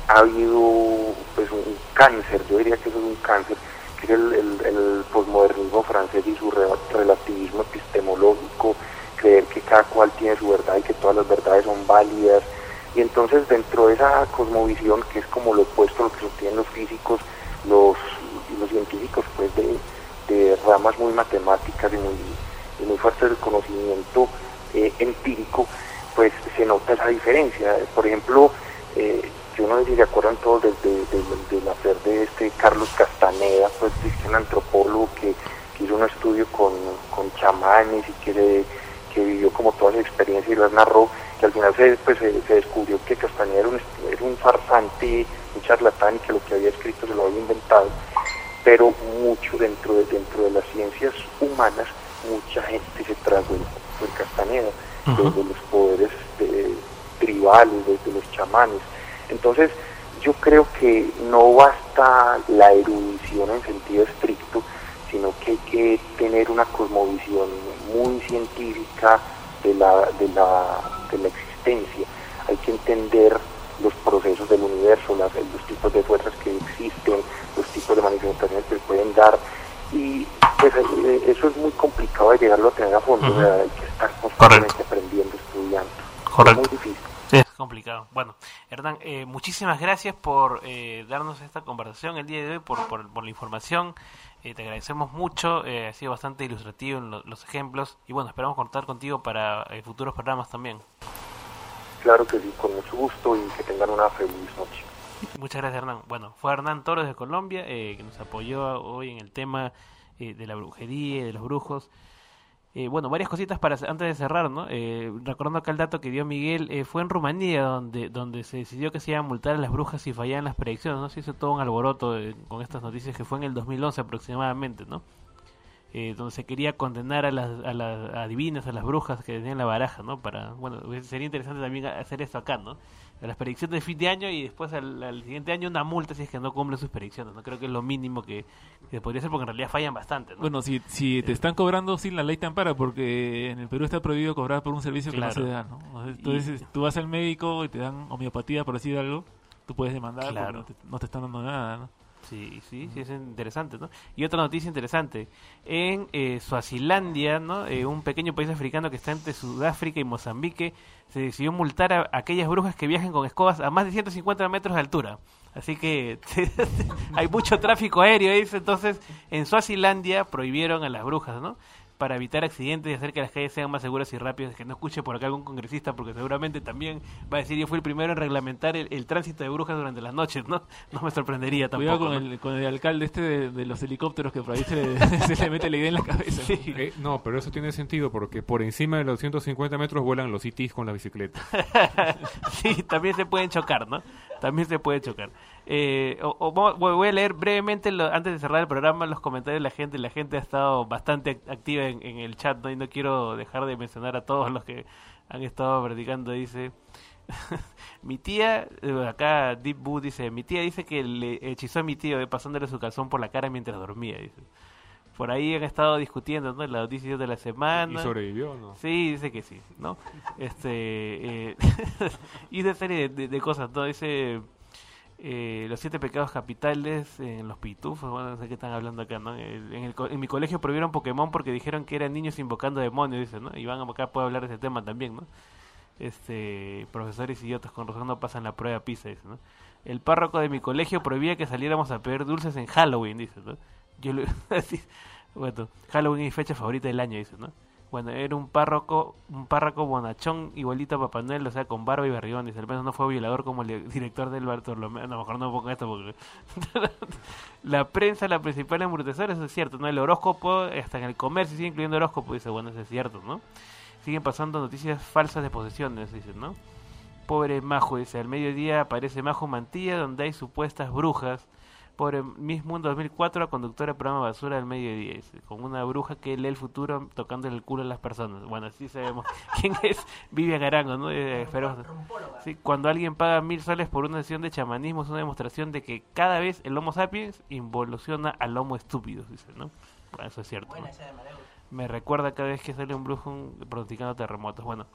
ha habido pues un cáncer, yo diría que eso es un cáncer, que es el, el, posmodernismo francés y su re- relativismo epistemológico, creer que cada cual tiene su verdad y que todas las verdades son válidas. Y entonces dentro de esa cosmovisión, que es como lo opuesto a lo que sostienen los físicos, los, los científicos pues de, de ramas muy matemáticas y muy, y muy fuertes del conocimiento eh, empírico, pues se nota esa diferencia. Por ejemplo, eh, yo no sé si se acuerdan todos del de, de, este Carlos Castaneda, pues es un antropólogo que, hizo un estudio con, con chamanes y que, que vivió como todas las experiencias y las narró, que al final se, pues, se, descubrió que Castaneda era un, era un farsante, un charlatán que lo que había escrito se lo había inventado, pero mucho dentro de, dentro de las ciencias humanas, mucha gente se tragó el Castaneda, de, de los poderes de- tribales, de, de los chamanes. Entonces, yo creo que no basta la erudición en sentido estricto, sino que hay que tener una cosmovisión muy científica de la, de la, de la existencia. Hay que entender los procesos del universo, las- los tipos de fuerzas que existen, los tipos de manifestaciones que se pueden dar. Y pues eh, eso es muy complicado de llegarlo a tener a fondo, Ujú. o sea, hay que estar constantemente aprendiendo, estudiando. Correcto. Es muy difícil. Es complicado. Bueno, Hernán, eh, muchísimas gracias por eh, darnos esta conversación el día de hoy, por, por, por la información. Eh, te agradecemos mucho, eh, ha sido bastante ilustrativo en lo- los ejemplos y bueno, esperamos contar contigo para eh, futuros programas también. Claro que sí, con mucho gusto y que tengan una feliz noche. Muchas gracias, Hernán. Bueno, fue Hernán Torres de Colombia eh, que nos apoyó hoy en el tema eh, de la brujería de los brujos. Eh, bueno, varias cositas para antes de cerrar, ¿no? Eh, recordando acá el dato que dio Miguel, eh, fue en Rumanía donde donde se decidió que se iban a multar a las brujas si fallaban las predicciones, ¿no? Se hizo todo un alboroto eh, con estas noticias que fue en el 2011 aproximadamente, ¿no? Eh, donde se quería condenar a las, a las adivinas, a las brujas que tenían la baraja, ¿no? Para, bueno, sería interesante también hacer esto acá, ¿no? A las predicciones de fin de año y después al, al siguiente año una multa si es que no cumplen sus predicciones, ¿no? Creo que es lo mínimo que, que podría ser porque en realidad fallan bastante, ¿no? Bueno, si, si te están cobrando, sí, la ley te ampara, porque en el Perú está prohibido cobrar por un servicio que Claro. no se da, ¿no? Entonces, tú vas al médico y te dan homeopatía, por decir algo, tú puedes demandar Claro. porque no te, no te están dando nada, ¿no? Sí, sí, sí, es interesante, ¿no? Y otra noticia interesante. En eh, Suazilandia, ¿no? Eh, un pequeño país africano que está entre Sudáfrica y Mozambique, se decidió multar a aquellas brujas que viajen con escobas a más de 150 metros de altura. Así que [laughs] hay mucho tráfico aéreo, dice. Entonces, en Suazilandia prohibieron a las brujas, ¿no? Para evitar accidentes y hacer que las calles sean más seguras y rápidas. Que no escuche por acá algún congresista, porque seguramente también va a decir: Yo fui el primero en reglamentar el, el tránsito de brujas durante las noches, ¿no? No me sorprendería tampoco. Cuidado con, ¿no? el, con el alcalde este de, de los helicópteros que por ahí se le, [laughs] [laughs] se le mete la idea en la cabeza. Eh, no, pero eso tiene sentido porque por encima de los 150 metros vuelan los ITs con la bicicleta. [laughs] sí, también se pueden chocar, ¿no? También se puede chocar. Eh, o- o voy a leer brevemente, lo- antes de cerrar el programa, los comentarios de la gente. La gente ha estado bastante act- activa en, en el chat, ¿no? Y no quiero dejar de mencionar a todos los que han estado practicando. Dice, [laughs] mi tía, eh, acá Deep Boo dice, mi tía dice que le hechizó a mi tío eh, pasándole su calzón por la cara mientras dormía, dice. Por ahí han estado discutiendo, ¿no? Las noticias de la semana. ¿Y sobrevivió no? Sí, dice que sí, ¿no? Este, eh, [laughs] y de serie de, de- de cosas, ¿no? Dice eh, los siete pecados capitales en los pitufos, bueno, no sé qué están hablando acá, ¿no? El- En, el en mi colegio prohibieron Pokémon porque dijeron que eran niños invocando demonios, dice, ¿no? Iván acá puede hablar de ese tema también, ¿no? Este, profesores idiotas con razón no pasan la prueba PISA, dice, ¿no? El párroco de mi colegio prohibía que saliéramos a pedir dulces en Halloween, dice, ¿no? Yo le [laughs] así, bueno, Halloween es mi fecha favorita del año, dice, ¿no? Bueno, era un párroco, un párroco bonachón igualito a Papá Noel, o sea, con barba y barrigón, dice, al menos no fue violador como el director del Bartolomé, no, mejor no pongo esto porque... [laughs] la prensa, la principal embrutecedora, eso es cierto, ¿no? El horóscopo, hasta en el comercio sigue incluyendo horóscopo, dice, bueno, eso es cierto, ¿no? Siguen pasando noticias falsas de posesiones, dice, ¿no? Pobre Majo, dice, al mediodía aparece Majo Mantilla, donde hay supuestas brujas. Pobre Miss Mundo 2004, la conductora del programa Basura del mediodía, dice, con una bruja que lee el futuro tocándole el culo a las personas. Bueno, así sabemos [laughs] quién es Vivian Arango, ¿no? Eh, espero- sí, cuando alguien paga mil soles por una sesión de chamanismo es una demostración de que cada vez el Homo sapiens involuciona al Homo estúpido, dice, ¿no? Bueno, eso es cierto. ¿no? Me recuerda cada vez que sale un brujo pronosticando terremotos. Bueno,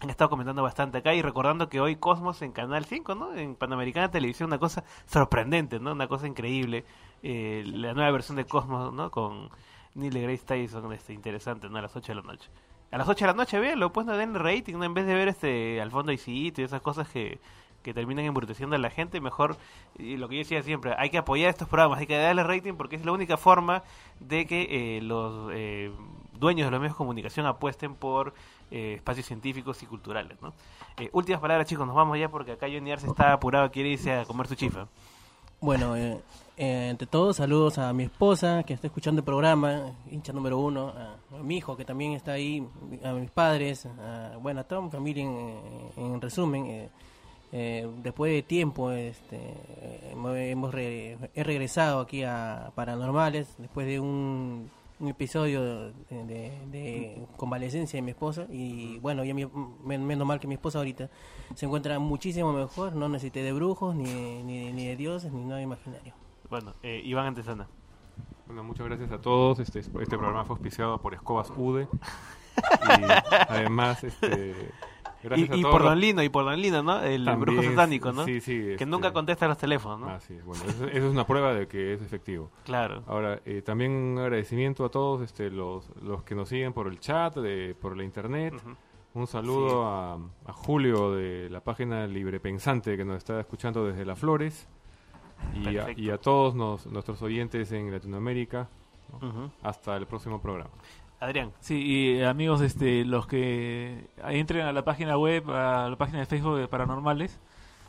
han estado comentando bastante acá y recordando que hoy Cosmos en Canal 5, ¿no? En Panamericana Televisión, una cosa sorprendente, ¿no? Una cosa increíble. Eh, la nueva versión de Cosmos, ¿no? Con Neil deGrasse Tyson, este, interesante, ¿no? A las 8 de la noche. A las 8 de la noche, véanlo, pues no den rating, ¿no? En vez de ver este al fondo y y esas cosas que, que terminan embruteciendo a la gente, mejor, y lo que yo decía siempre, hay que apoyar estos programas, hay que darle rating porque es la única forma de que eh, los eh, dueños de los medios de comunicación apuesten por eh, espacios científicos y culturales, ¿no? Eh, últimas palabras, chicos, nos vamos ya porque acá Johnny Arce está apurado, quiere irse a comer su chifa. Bueno, eh, eh, ante todo, saludos a mi esposa que está escuchando el programa, hincha número uno, a, mi hijo que también está ahí, a mis padres, a, bueno, a toda mi familia en, en resumen. eh, eh, después de tiempo, este, hemos re- he regresado aquí a Paranormales después de un, un episodio de, de- de convalecencia de mi esposa y bueno, ya mi- men- menos mal que mi esposa ahorita se encuentra muchísimo mejor, no necesité de brujos, ni, ni, ni de dioses, ni nada imaginario. Bueno, eh, Iván Antesana. Bueno, muchas gracias a todos. Este, este programa fue auspiciado por Escobas UDE. [laughs] Y además, este, gracias y, a y todos por los- Don Lino, y por Don Lino, ¿no? El También, brujo satánico, ¿no? Sí, sí. Que este, nunca contesta los teléfonos, ¿no? Así es, bueno, eso, eso es una prueba de que es efectivo. Claro. Ahora, eh, también un agradecimiento a todos este, los, los que nos siguen por el chat, de, por la internet. Un saludo Sí. a, a Julio de la página Librepensante que nos está escuchando desde Las Flores. Y a, y a todos nos- nuestros oyentes en Latinoamérica. ¿no? Ujú. Hasta el próximo programa. Adrián. Sí, y eh, amigos, este, los que entren a la página web, a la página de Facebook de Paranormales,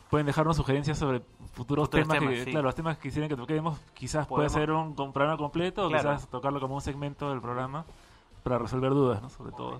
pueden dejarnos sugerencias sobre futuros, Futuros temas, temas, que, sí. claro, los temas que quisieran que toquemos. Quizás puede ser un, un programa completo o quizás tocarlo como un segmento del programa para resolver dudas, ¿no? Sobre todo.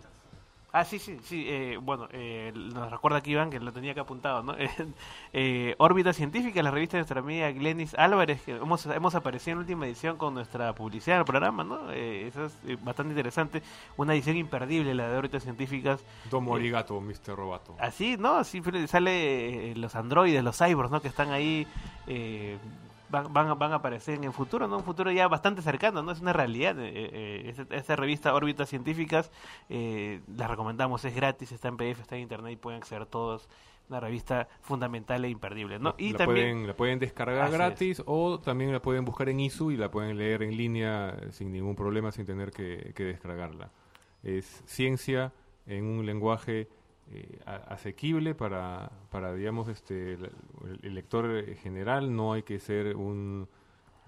Ah, sí, sí, sí. eh, bueno, eh, nos recuerda aquí Iván que lo tenía que apuntado, ¿no? [laughs] Eh, Órbita Científica, la revista de nuestra amiga Glenis Álvarez, que hemos, hemos aparecido en la última edición con nuestra publicidad del programa, ¿no? Eh, eso es eh, bastante interesante. Una edición imperdible, la de Órbitas Científicas. Domo Eh, arigato, Mr. Robato. Así, ¿no? Así sale eh, los androides, los cyborgs, ¿no? Que están ahí eh, van, van, a- van a aparecer en el futuro, ¿no? Un futuro ya bastante cercano, ¿no? Es una realidad. eh, eh, esta, revista Órbitas Científicas, eh, la recomendamos, es gratis, está en PDF, está en internet y pueden acceder todos. Una revista fundamental e imperdible, ¿no? Y la, también... pueden, la pueden descargar es. gratis o también la pueden buscar en ISU y la pueden leer en línea eh, sin ningún problema, sin tener que, que descargarla. Es ciencia en un lenguaje eh, asequible para, para digamos, este, el, el lector general. No hay que ser un,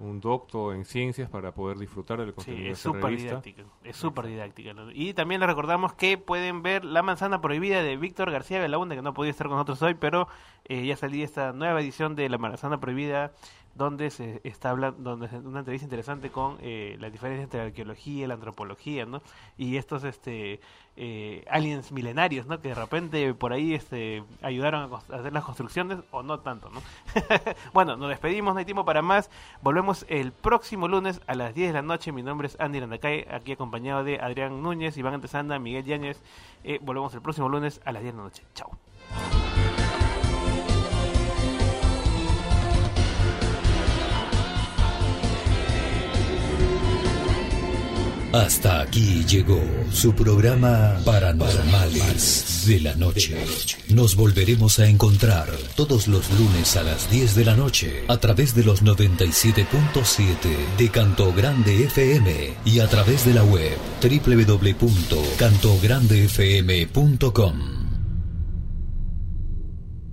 un doctor en ciencias para poder disfrutar del contenido Sí, es súper didáctica. Es súper didáctica. Y también les recordamos que pueden ver La Manzana Prohibida de Víctor García Belaunde, que no podía estar con nosotros hoy, pero eh, ya salió esta nueva edición de La Manzana Prohibida, donde se está hablando, donde es una entrevista interesante con eh, la diferencia entre la arqueología y la antropología, ¿no? Y estos este eh, aliens milenarios, ¿no? Que de repente por ahí este ayudaron a, hacer las construcciones o no tanto, ¿no? [laughs] bueno, nos despedimos, no hay tiempo para más. Volvemos el próximo lunes a las 10 de la noche. Mi nombre es Andy Landacay, aquí acompañado de Adrián Núñez, Iván Antesanda, Miguel Yáñez. Eh, volvemos el próximo lunes a las 10 de la noche. Chao. Hasta aquí llegó su programa Paranormales de la Noche. Nos volveremos a encontrar todos los lunes a las 10 de la noche a través de los 97.7 de Canto Grande FM y a través de la web www.cantograndefm.com.